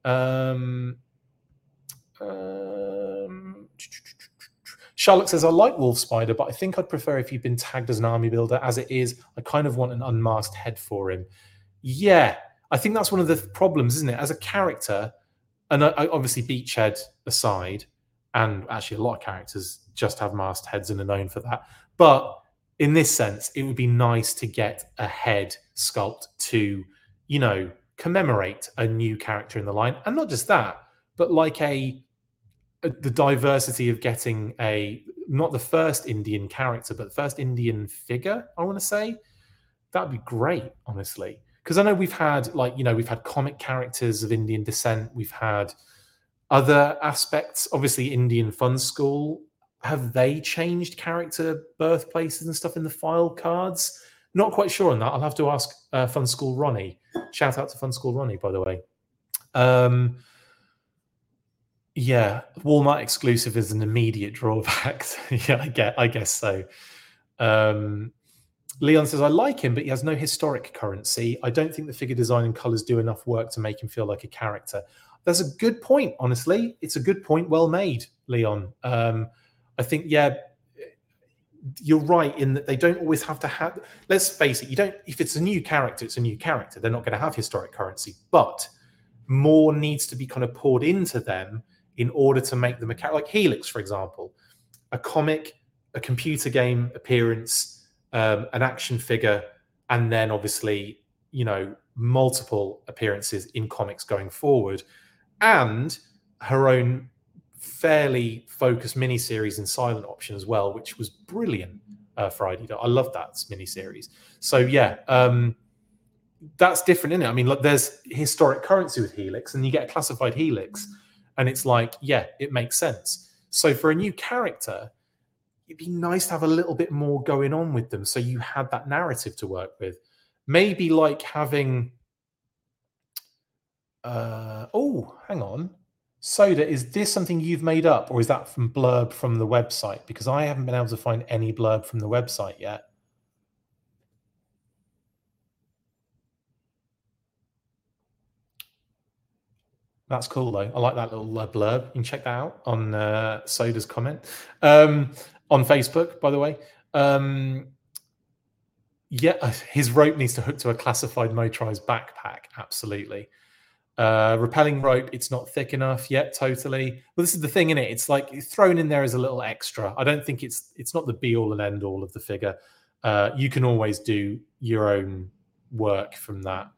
Um, um, Charlotte says, I like Wolf Spider, but I think I'd prefer if he'd been tagged as an army builder. As it is, I kind of want an unmasked head for him. Yeah, I think that's one of the problems, isn't it? As a character, and obviously Beachhead aside, and actually a lot of characters just have masked heads and are known for that. But in this sense, it would be nice to get a head sculpt to, you know, commemorate a new character in the line, and not just that, but like a, a the diversity of getting a not the first Indian character, but the first Indian figure. I want to say that'd be great, honestly because I know we've had like you know we've had comic characters of Indian descent, we've had other aspects. Obviously, Indian Fun School have they changed character birthplaces and stuff in the file cards? Not quite sure on that. I'll have to ask uh, Fun School Ronnie. Shout out to Fun School Ronnie, by the way. Um, yeah, Walmart exclusive is an immediate drawback. yeah, I get, I guess so. Um, Leon says, I like him, but he has no historic currency. I don't think the figure design and colors do enough work to make him feel like a character. That's a good point, honestly. It's a good point. Well made, Leon. Um, I think, yeah, you're right in that they don't always have to have. Let's face it, you don't, if it's a new character, it's a new character. They're not going to have historic currency, but more needs to be kind of poured into them in order to make them a character. Like Helix, for example, a comic, a computer game appearance um, an action figure, and then obviously, you know, multiple appearances in comics going forward, and her own fairly focused miniseries in Silent Option as well, which was brilliant uh, Friday. I love that miniseries. So yeah, um, that's different, isn't it? I mean, look, there's historic currency with Helix, and you get a classified Helix, And it's like, yeah, it makes sense. So for a new character, it'd be nice to have a little bit more going on with them so you had that narrative to work with. Maybe like having uh oh, hang on. Soda, is this something you've made up or is that from blurb from the website? Because I haven't been able to find any blurb from the website yet. That's cool though. I like that little blurb. You can check that out on uh, Soda's comment um, on Facebook, by the way. Um, yeah, his rope needs to hook to a classified motorized backpack. Absolutely. Uh, repelling rope, it's not thick enough yet. Totally. Well, this is the thing in it. It's like thrown in there as a little extra. I don't think it's it's not the be all and end all of the figure. Uh, you can always do your own work from that.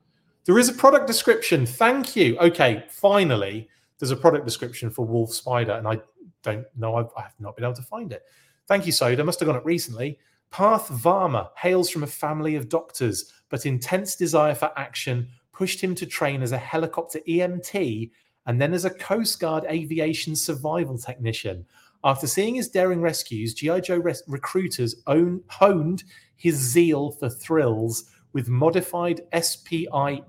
There is a product description. Thank you. Okay, finally, there's a product description for Wolf Spider, and I don't know. I've, I have not been able to find it. Thank you, Soda. Must have got it recently. Parth Varma hails from a family of doctors, but intense desire for action pushed him to train as a helicopter EMT and then as a Coast Guard aviation survival technician. After seeing his daring rescues, G.I. Joe res- recruiters own- honed his zeal for thrills with modified SPIE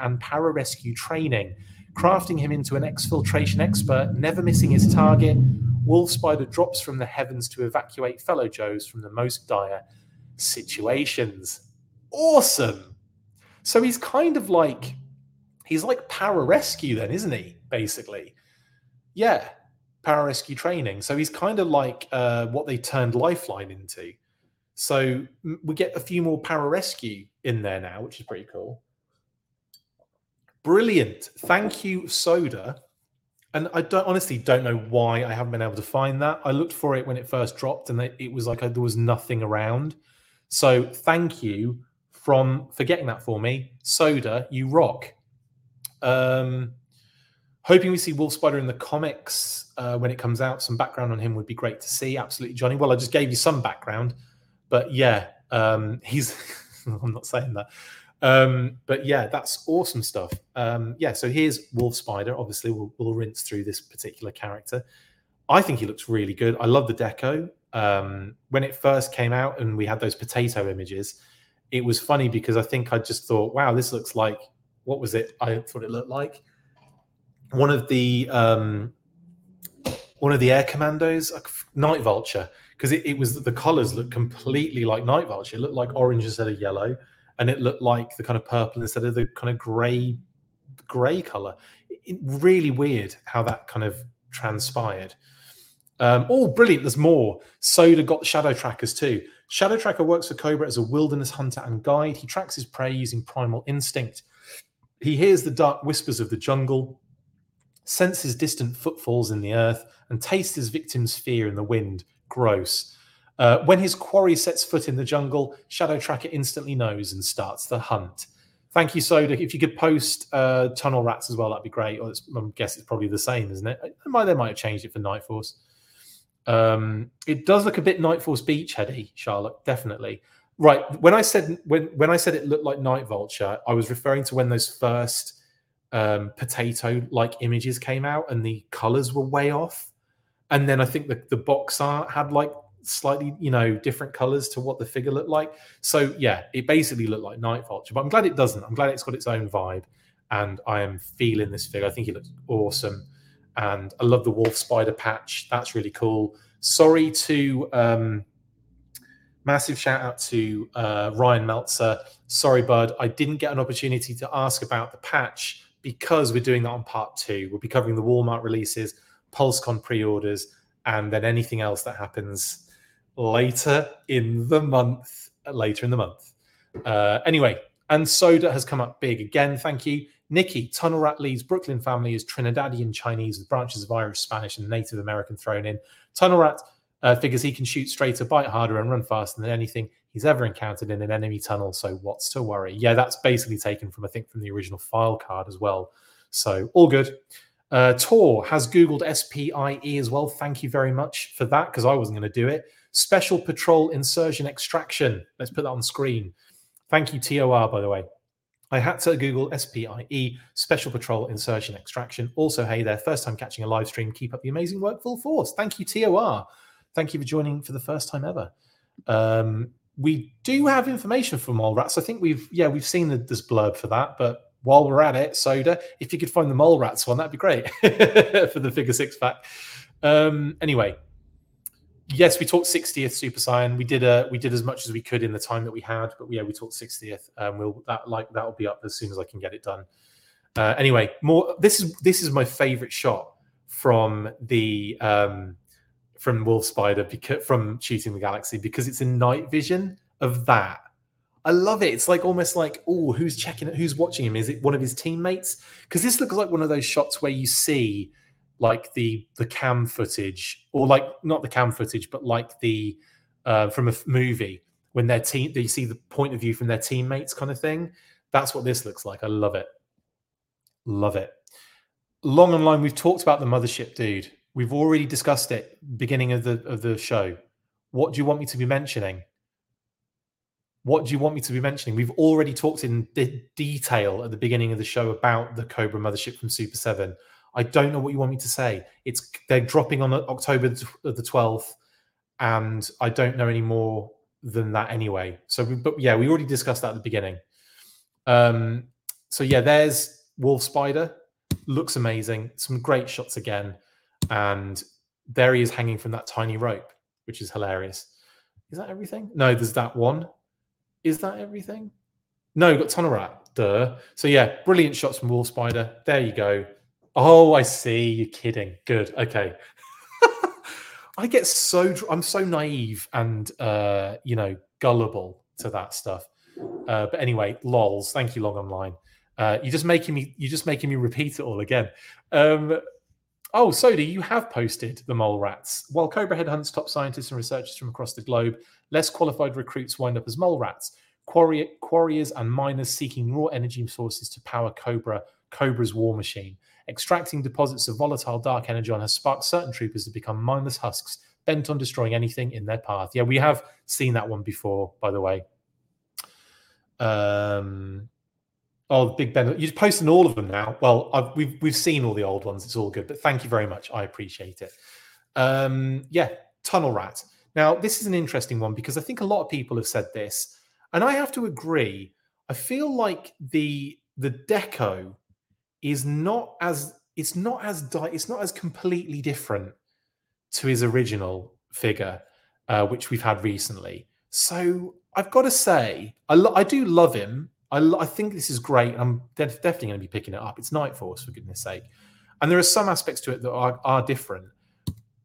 and pararescue training, crafting him into an exfiltration expert, never missing his target. Wolf Spider drops from the heavens to evacuate fellow Joes from the most dire situations. Awesome. So he's kind of like he's like para rescue then, isn't he? Basically. Yeah. para rescue training. So he's kind of like uh, what they turned Lifeline into. So we get a few more para rescue in there now, which is pretty cool. Brilliant. Thank you, Soda. And I don't honestly don't know why I haven't been able to find that. I looked for it when it first dropped, and it was like there was nothing around. So thank you from for getting that for me, Soda. You rock. Um, hoping we see Wolf Spider in the comics uh, when it comes out. Some background on him would be great to see. Absolutely, Johnny. Well, I just gave you some background, but yeah, um, he's. I'm not saying that. Um, but yeah, that's awesome stuff. Um, yeah, so here's Wolf Spider. Obviously, we'll, we'll, rinse through this particular character. I think he looks really good. I love the deco. Um, when it first came out and we had those potato images, it was funny because I think I just thought, wow, this looks like what was it? I thought it looked like one of the um, one of the air commandos, Night Vulture, because it, it was the colors looked completely like Night Vulture. It looked like orange instead of yellow and it looked like the kind of purple instead of the kind of grey grey color. It, really weird how that kind of transpired. Um, oh, brilliant! There's more. Soda got shadow trackers too. Shadow Tracker works for Cobra as a wilderness hunter and guide. He tracks his prey using primal instinct. He hears the dark whispers of the jungle, senses distant footfalls in the earth, and tastes his victim's fear in the wind. Gross. Uh, when his quarry sets foot in the jungle, Shadow Tracker instantly knows and starts the hunt. Thank you, Soda. If you could post uh, Tunnel Rats as well, that'd be great. Or I guess it's probably the same, isn't it? They might, they might have changed it for Night Force. Um, it does look a bit Night Force beachheady, Charlotte. Definitely. Right. When I said when when I said it looked like Night Vulture, I was referring to when those first um, potato-like images came out and the colors were way off. And then I think the, the box art had like slightly, you know, different colors to what the figure looked like. So yeah, it basically looked like Night Vulture, but I'm glad it doesn't. I'm glad it's got its own vibe, and I am feeling this figure. I think it looks awesome, and I love the Wolf Spider patch. That's really cool. Sorry to um, massive shout out to uh, Ryan Meltzer. Sorry, bud, I didn't get an opportunity to ask about the patch because we're doing that on part two. We'll be covering the Walmart releases, PulseCon pre-orders, and then anything else that happens later in the month. Later in the month. Uh, anyway, and Soda has come up big again. Thank you. Nicky, Tunnel Rat Lee's Brooklyn family is Trinidadian Chinese with branches of Irish, Spanish, and Native American thrown in. Tunnel Rat uh, figures he can shoot straighter, bite harder, and run faster than anything he's ever encountered in an enemy tunnel. So what's to worry? Yeah, that's basically taken from I think from the original file card as well. So all good. Uh, Tor has Googled SPIE as well. Thank you very much for that because I wasn't going to do it. Special Patrol Insertion Extraction. Let's put that on screen. Thank you, TOR, by the way. I had to Google SPIE, Special Patrol Insertion Extraction. Also, hey there, first time catching a live stream. Keep up the amazing work, full force. Thank you, TOR. Thank you for joining for the first time ever. Um, we do have information for mole rats. I think we've, yeah, we've seen the, this blurb for that. But while we're at it, Soda, if you could find the mole rats one, that'd be great for the figure six pack. Um, anyway, yes, we talked 60th Super Saiyan. We did a we did as much as we could in the time that we had, but yeah, we talked 60th. Um, we'll that like that'll be up as soon as I can get it done. Uh, anyway, more. This is this is my favorite shot from the um, from Wolf Spider because from Shooting the Galaxy because it's a night vision of that. I love it. It's like almost like, oh, who's checking it? Who's watching him? Is it one of his teammates? Because this looks like one of those shots where you see like the the cam footage or like not the cam footage but like the uh, from a movie when their team they see the point of view from their teammates kind of thing that's what this looks like. I love it. Love it. Long online we've talked about the mothership dude. We've already discussed it beginning of the of the show. What do you want me to be mentioning? What do you want me to be mentioning? We've already talked in de- detail at the beginning of the show about the cobra mothership from super 7 I don't know what you want me to say. It's they're dropping on October the twelfth, and I don't know any more than that anyway. So, but yeah, we already discussed that at the beginning. Um, so yeah, there's Wolf Spider. Looks amazing. Some great shots again, and there he is hanging from that tiny rope, which is hilarious. Is that everything? No, there's that one. Is that everything? No, got Tunnel Rat. Duh. So yeah, brilliant shots from Wolf Spider. There you go. Oh, I see. You're kidding. Good. Okay. I get so I'm so naive and uh, you know gullible to that stuff. Uh, but anyway, lols. Thank you, long online. Uh, you're just making me you're just making me repeat it all again. Um, oh, Soda, you have posted the mole rats. While Cobra Head hunts top scientists and researchers from across the globe, less qualified recruits wind up as mole rats. Quarry, quarriers and miners seeking raw energy sources to power Cobra Cobra's war machine. Extracting deposits of volatile dark energon has sparked certain troopers to become mindless husks, bent on destroying anything in their path. Yeah, we have seen that one before, by the way. Um, oh, Big Ben, you're posting all of them now. Well, I've, we've we've seen all the old ones. It's all good, but thank you very much. I appreciate it. Um, yeah, Tunnel Rat. Now, this is an interesting one because I think a lot of people have said this, and I have to agree. I feel like the the deco is not as it's not as di- it's not as completely different to his original figure, uh, which we've had recently. So I've got to say, I, lo- I do love him. I, lo- I think this is great. I'm de- definitely going to be picking it up. It's Night Force, for goodness sake. And there are some aspects to it that are, are different.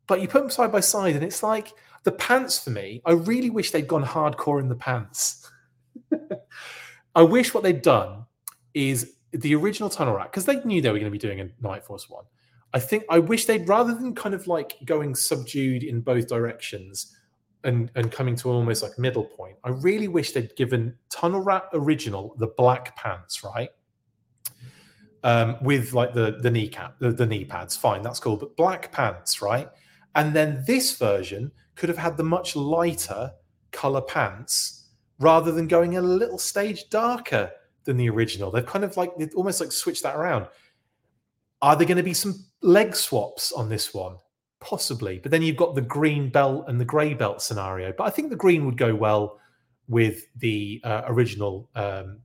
But you put them side by side, and it's like the pants for me. I really wish they'd gone hardcore in the pants. I wish what they'd done is the original Tunnel Rat, because they knew they were going to be doing a Night Force one. I think I wish they'd rather than kind of like going subdued in both directions and and coming to almost like middle point. I really wish they'd given Tunnel Rat original the black pants, right? Um, with like the the kneecap, the, the knee pads, fine, that's cool. But black pants, right? And then this version could have had the much lighter color pants rather than going a little stage darker than the original. They've kind of like they've almost like switched that around. Are there going to be some leg swaps on this one? Possibly, but then you've got the green belt and the grey belt scenario. But I think the green would go well with the uh, original um,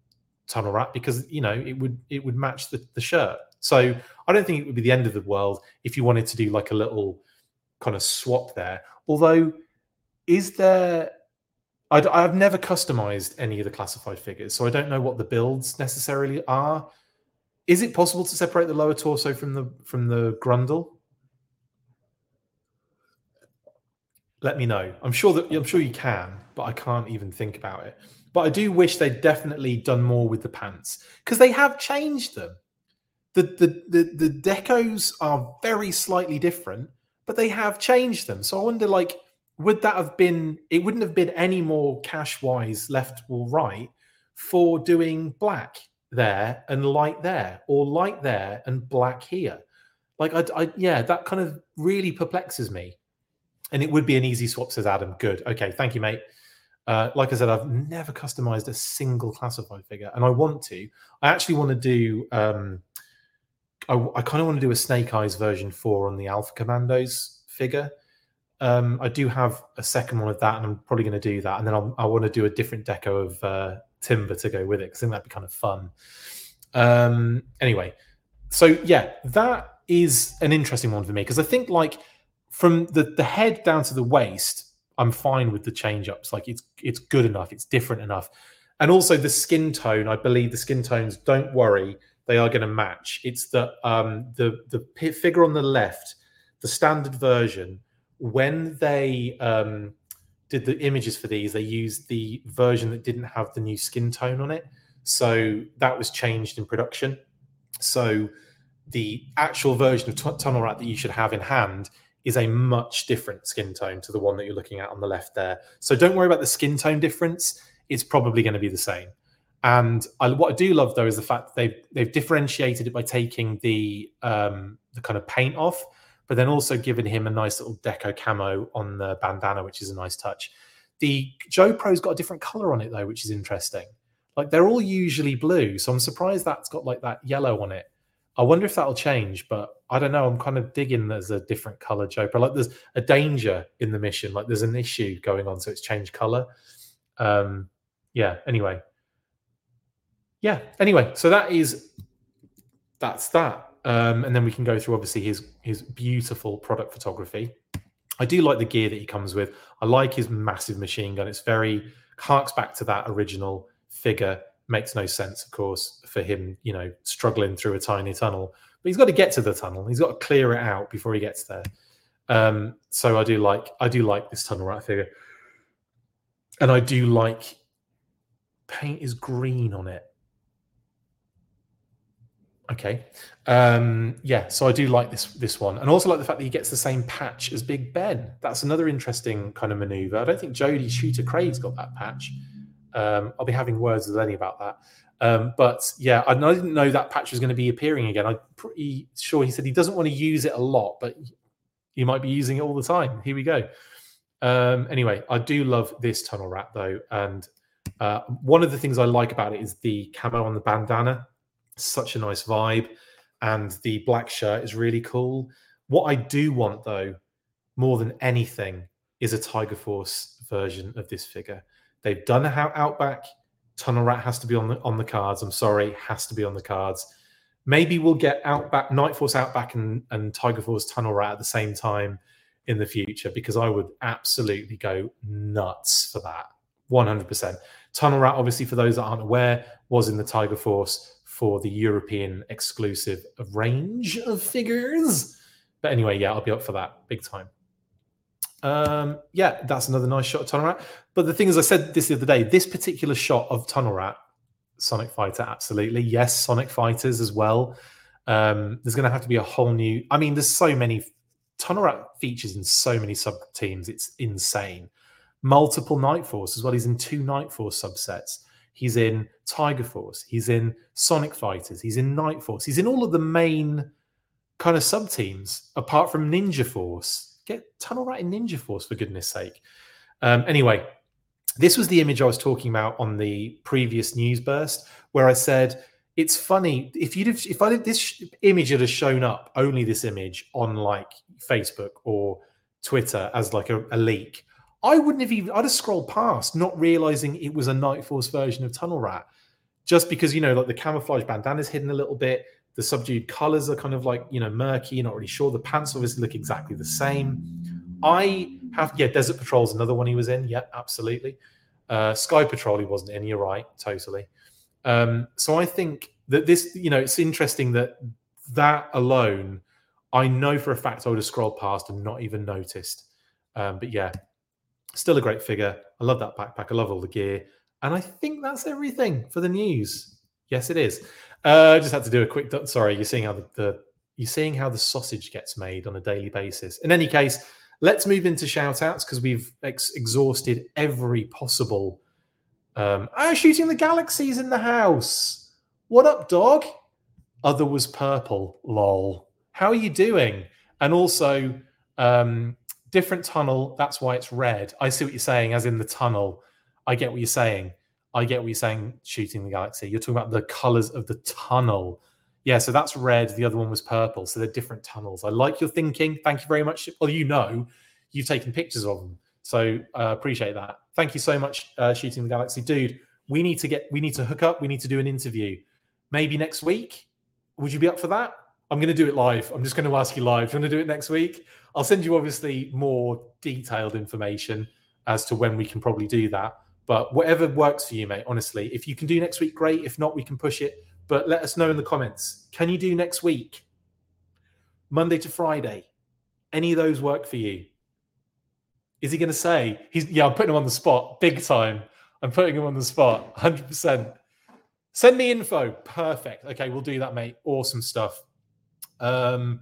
tunnel rat because you know it would it would match the, the shirt. So I don't think it would be the end of the world if you wanted to do like a little kind of swap there. Although, is there i have never customized any of the classified figures, so I don't know what the builds necessarily are. Is it possible to separate the lower torso from the from the grundle? Let me know. I'm sure that I'm sure you can, but I can't even think about it. But I do wish they'd definitely done more with the pants because they have changed them. The, the the the decos are very slightly different, but they have changed them. So I wonder, like, would that have been it wouldn't have been any more cash wise left or right for doing black there and light there or light there and black here like I, I yeah that kind of really perplexes me and it would be an easy swap says adam good okay thank you mate Uh, like I said, I've never customized a single classified figure, and I want to. I actually want to do. Um, I, I kind of want to do a Snake Eyes version four on the Alpha Commandos figure. Um, I do have a second one of that, and I'm probably going to do that. And then I'll, i want to do a different deco of uh, Timber to go with it because I think that'd be kind of fun. Um, anyway, so yeah, that is an interesting one for me because I think like from the the head down to the waist, I'm fine with the change ups. Like it's it's good enough, it's different enough, and also the skin tone. I believe the skin tones. Don't worry, they are going to match. It's the um the the figure on the left, the standard version. When they um did the images for these, they used the version that didn't have the new skin tone on it. So that was changed in production. So the actual version of t- Tunnel Rat that you should have in hand is a much different skin tone to the one that you're looking at on the left there. So don't worry about the skin tone difference. It's probably going to be the same. And I, what I do love though is the fact that they've they've differentiated it by taking the um, the kind of paint off, but then also giving him a nice little deco camo on the bandana, which is a nice touch. The Joe Pro's got a different color on it though, which is interesting. Like they're all usually blue, so I'm surprised that's got like that yellow on it. I wonder if that'll change, but I don't know. I'm kind of digging there's a different color Joe Pro. Like there's a danger in the mission, like there's an issue going on, so it's changed color. Um, yeah. Anyway, yeah. Anyway, so that is that's that. Um, and then we can go through obviously his his beautiful product photography. I do like the gear that he comes with. I like his massive machine gun. It's very harks back to that original figure. Makes no sense, of course, for him, you know, struggling through a tiny tunnel. But he's got to get to the tunnel. He's got to clear it out before he gets there. Um, so I do like I do like this tunnel rat figure. And I do like paint is green on it. Okay. Um, yeah, so I do like this this one. And also like the fact that he gets the same patch as Big Ben. That's another interesting kind of maneuver. I don't think Jody Shooter Craig's got that patch. Um, I'll be having words with Lenny about that. Um, but yeah, I, didn't know that patch was going to be appearing again. I'm pretty sure he said he doesn't want to use it a lot, but he might be using it all the time. Here we go. Um, anyway, I do love this tunnel rat though, and uh, one of the things I like about it is the camo on the bandana. Such a nice vibe, and the black shirt is really cool. What I do want though, more than anything, is a Tiger Force version of this figure. They've done a how Outback Tunnel Rat has to be on the on the cards. I'm sorry, has to be on the cards. Maybe we'll get Outback, Night Force Outback, and, and Tiger Force Tunnel Rat at the same time in the future because I would absolutely go nuts for that. 100%. Tunnel Rat, obviously, for those that aren't aware, was in the Tiger Force for the European exclusive range of figures. But anyway, yeah, I'll be up for that big time. Um, yeah, that's another nice shot of Tunnel Rat. But the thing is, I said this the other day, this particular shot of Tunnel Rat, Sonic Fighter, absolutely. Yes, Sonic Fighters as well. Um, there's going to have to be a whole new. I mean, there's so many. Tunnel Rat features in so many sub teams. It's insane. Multiple Night Force as well. He's in two Night Force subsets. He's in Tiger Force. He's in Sonic Fighters. He's in Night Force. He's in all of the main kind of sub teams, apart from Ninja Force get Tunnel Rat in Ninja Force for goodness sake. Um, anyway, this was the image I was talking about on the previous news burst, where I said it's funny if you'd have, if I this image had shown up only this image on like Facebook or Twitter as like a, a leak, I wouldn't have even I'd have scrolled past, not realizing it was a Night Force version of Tunnel Rat, just because you know like the camouflage bandana is hidden a little bit, the subdued colors are kind of like, you know, murky, you're not really sure. The pants obviously look exactly the same. I have, yeah, Desert Patrol is another one he was in. Yeah, absolutely. Uh, Sky Patrol he wasn't in. You're right, totally. Um, so I think that this, you know, it's interesting that that alone, I know for a fact I would have scrolled past and not even noticed. Um, but yeah, still a great figure. I love that backpack. I love all the gear. And I think that's everything for the news. Yes, it is. Uh, just had to do a quick. Sorry, you're seeing how the, the you're seeing how the sausage gets made on a daily basis. In any case, let's move into shout outs because we've ex- exhausted every possible. Um, oh, shooting the galaxies in the house. What up, dog? Other was purple. Lol. How are you doing? And also, um, different tunnel. That's why it's red. I see what you're saying, as in the tunnel. I get what you're saying. I get what you're saying, shooting the galaxy. You're talking about the colors of the tunnel. Yeah, so that's red. The other one was purple. So they're different tunnels. I like your thinking. Thank you very much. Well, you know, you've taken pictures of them. So uh, appreciate that. Thank you so much, uh, shooting the galaxy, dude. We need to get. We need to hook up. We need to do an interview. Maybe next week. Would you be up for that? I'm going to do it live. I'm just going to ask you live. Do you want to do it next week? I'll send you obviously more detailed information as to when we can probably do that. But whatever works for you, mate, honestly. If you can do next week, great. If not, we can push it. But let us know in the comments. Can you do next week? Monday to Friday? Any of those work for you? Is he going to say, he's, yeah, I'm putting him on the spot big time. I'm putting him on the spot 100%. Send me info. Perfect. Okay, we'll do that, mate. Awesome stuff. Um,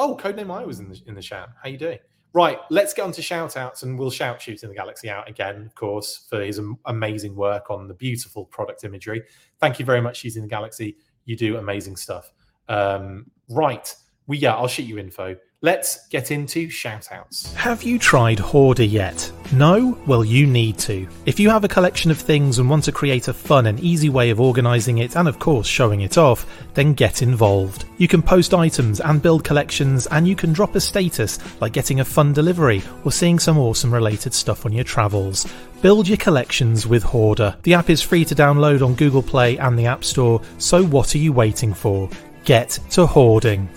oh, Codename Iowa's in the, in the chat. How you doing? Right, let's get on to shout outs and we'll shout Shooting the Galaxy out again, of course, for his amazing work on the beautiful product imagery. Thank you very much, Shooting the Galaxy. You do amazing stuff. Um, right, we yeah, I'll shoot you info. Let's get into shoutouts.
Have you tried Hoarder yet? No? Well, you need to. If you have a collection of things and want to create a fun and easy way of organising it and, of course, showing it off, then get involved. You can post items and build collections, and you can drop a status like getting a fun delivery or seeing some awesome related stuff on your travels. Build your collections with Hoarder. The app is free to download on Google Play and the App Store, so what are you waiting for? Get to hoarding.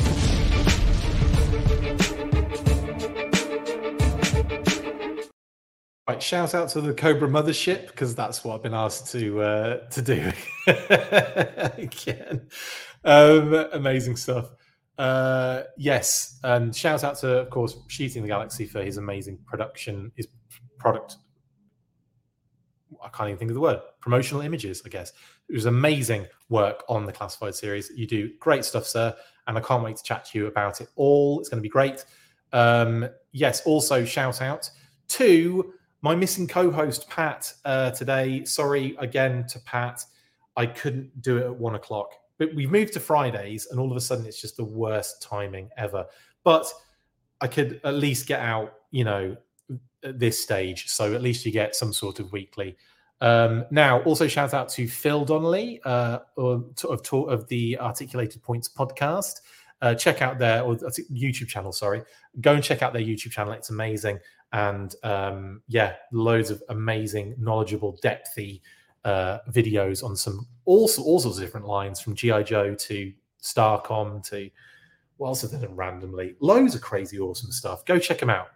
Right, shout out to the Cobra Mothership because that's what I've been asked to uh, to do again. Um, amazing stuff. Uh, yes, and shout out to, of course, Shooting the Galaxy for his amazing production, his product. I can't even think of the word. Promotional images, I guess. It was amazing work on the classified series. You do great stuff, sir, and I can't wait to chat to you about it all. It's going to be great. Um, yes, also shout out to my missing co-host Pat uh, today. Sorry again to Pat. I couldn't do it at one o'clock. But we've moved to Fridays, and all of a sudden it's just the worst timing ever. But I could at least get out, you know, at this stage. So at least you get some sort of weekly. Um, now, also shout out to Phil Donnelly uh, of, of, of the Articulated Points podcast. Uh, check out their or YouTube channel. Sorry, go and check out their YouTube channel. It's amazing and um, yeah, loads of amazing, knowledgeable, depthy uh, videos on some all, all sorts of different lines from GI Joe to Starcom to what else have they done randomly? Loads of crazy, awesome stuff. Go check them out.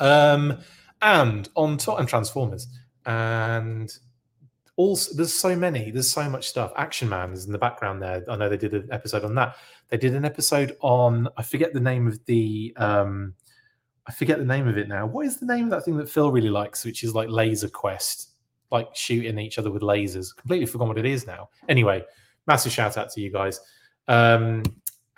Um, and on top and Transformers and also there's so many there's so much stuff action man is in the background there i know they did an episode on that they did an episode on i forget the name of the um I forget the name of it now. What is the name of that thing that Phil really likes, which is like Laser Quest, like shooting each other with lasers? Completely forgotten what it is now. Anyway, massive shout out to you guys, um,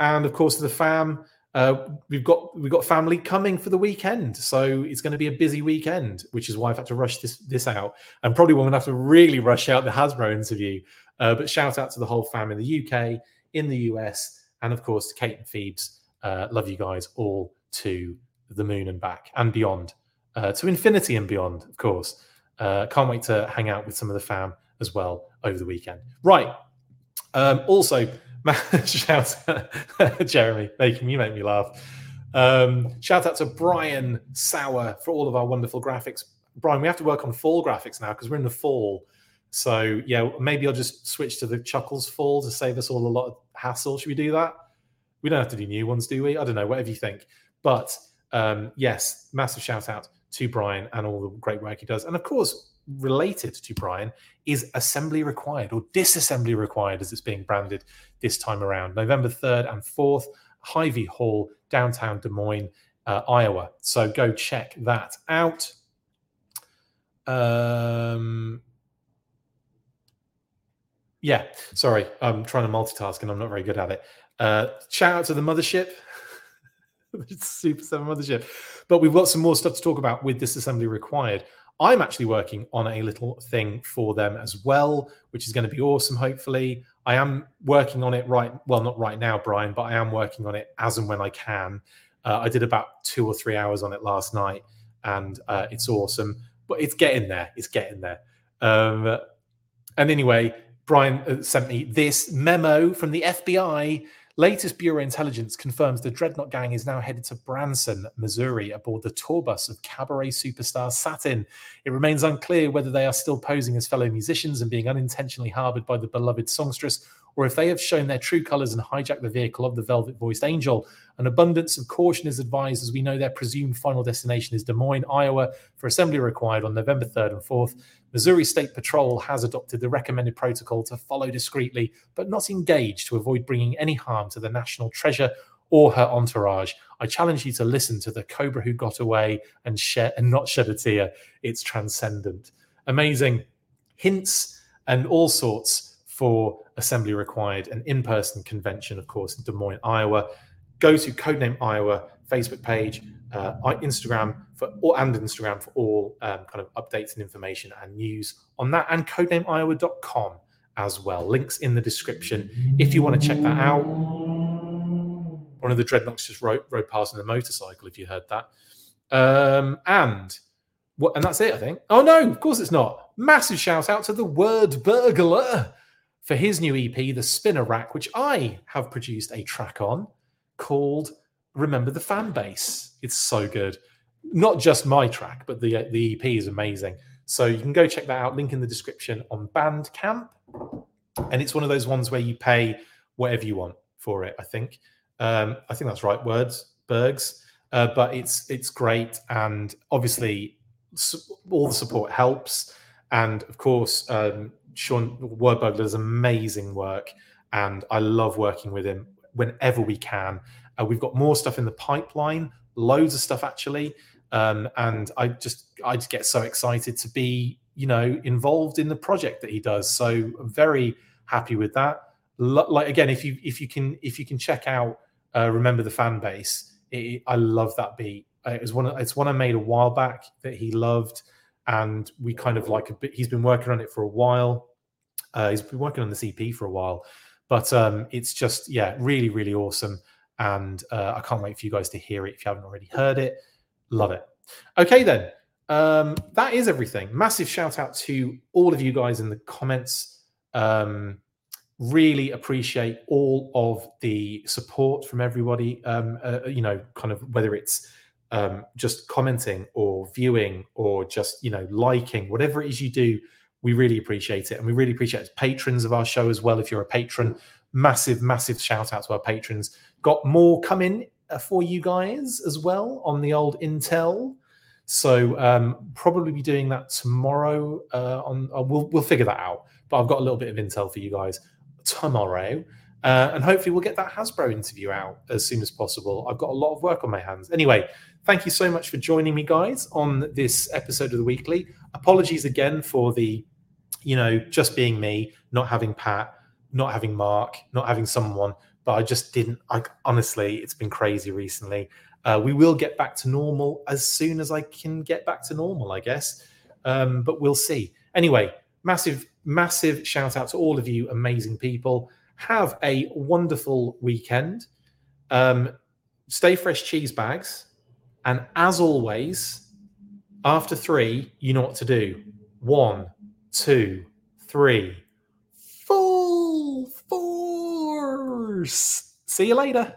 and of course to the fam. Uh, we've got we've got family coming for the weekend, so it's going to be a busy weekend, which is why I've had to rush this this out, and probably we're going to have to really rush out the Hasbro interview. Uh, but shout out to the whole fam in the UK, in the US, and of course to Kate and Phoebes. Uh, love you guys all to the moon and back and beyond, uh, to infinity and beyond, of course. Uh, can't wait to hang out with some of the fam as well over the weekend. Right. Um, also, shout out, Jeremy, making you make me laugh. Um, shout out to Brian Sauer for all of our wonderful graphics. Brian, we have to work on fall graphics now because we're in the fall. So yeah, maybe I'll just switch to the Chuckles fall to save us all a lot of hassle. Should we do that? We don't have to do new ones, do we? I don't know. Whatever you think. But um, yes, massive shout out to Brian and all the great work he does. And of course, related to Brian is assembly required or disassembly required as it's being branded this time around. November 3rd and 4th, Hy-Vee Hall, downtown Des Moines, uh, Iowa. So go check that out. Um, yeah, sorry, I'm trying to multitask and I'm not very good at it. Uh, shout out to the mothership. Super 7 Mothership. But we've got some more stuff to talk about with disassembly required. I'm actually working on a little thing for them as well, which is going to be awesome, hopefully. I am working on it right, well, not right now, Brian, but I am working on it as and when I can. Uh, I did about two or three hours on it last night, and uh, it's awesome. but it's getting there. It's getting there. Um, and anyway, Brian uh, sent me this memo from the FBI Latest Bureau intelligence confirms the Dreadnought Gang is now headed to Branson, Missouri, aboard the tour bus of cabaret superstar Satin. It remains unclear whether they are still posing as fellow musicians and being unintentionally harbored by the beloved songstress, or if they have shown their true colors and hijacked the vehicle of the velvet voiced angel. An abundance of caution is advised as we know their presumed final destination is Des Moines, Iowa, for assembly required on November 3rd and 4th. Missouri State Patrol has adopted the recommended protocol to follow discreetly, but not engage to avoid bringing any harm to the national treasure or her entourage. I challenge you to listen to the Cobra who got away and shed and not shed a tear. It's transcendent. Amazing hints and all sorts for assembly required, an in-person convention, of course, in Des Moines, Iowa. Go to Codename Iowa Facebook page, uh, Instagram for all, and Instagram for all um, kind of updates and information and news on that, and codenameiowa.com as well. Links in the description if you want to check that out. One of the dreadnoughts just rode, rode past on a motorcycle. If you heard that, um, and what, and that's it. I think. Oh no, of course it's not. Massive shout out to the word burglar for his new EP, The Spinner Rack, which I have produced a track on called Remember the Fan Base. It's so good. Not just my track, but the, the EP is amazing. So you can go check that out. Link in the description on Bandcamp. And it's one of those ones where you pay whatever you want for it, I think. Um, I think that's right words, Bergs. Uh, but it's it's great, and obviously all the support helps. And of course, um, Sean Wordburglar does amazing work, and I love working with him whenever we can. Uh, we've got more stuff in the pipeline, loads of stuff actually, um, and I just I just get so excited to be you know involved in the project that he does. So I'm very happy with that. like again, if you if you can if you can check out uh, remember the fan base, it, I love that beat. Uh, it was one it's one I made a while back that he loved and we kind of like a bit. He's been working on it for a while. Uh, he's been working on the EP for a while, but um, it's just yeah, really, really awesome. And uh, I can't wait for you guys to hear it if you haven't already heard it. Love it. Okay, then um, that is everything. Massive shout out to all of you guys in the comments. Um, really appreciate all of the support from everybody. Um, uh, you know, kind of whether it's um, just commenting or viewing or just you know liking whatever it is you do we really appreciate it and we really appreciate patrons of our show as well if you're a patron massive massive shout out to our patrons got more coming uh, for you guys as well on the old intel. So um, probably be doing that tomorrow uh, on uh, we'll, we'll figure that out but i've got a little bit of intel for you guys tomorrow. Uh, and hopefully we'll get that hasbro interview out as soon as possible. I've got a lot of work on my hands. Anyway Thank you so much for joining me, guys, on this episode of the weekly. Apologies again for the, you know, just being me, not having Pat, not having Mark, not having someone, but I just didn't. I honestly, it's been crazy recently. Uh, we will get back to normal as soon as I can get back to normal, I guess. Um, but we'll see. Anyway, massive, massive shout out to all of you amazing people. Have a wonderful weekend. Um, stay fresh cheese bags and as always, after three, you know what to do. One, two, three. Full force. See you later.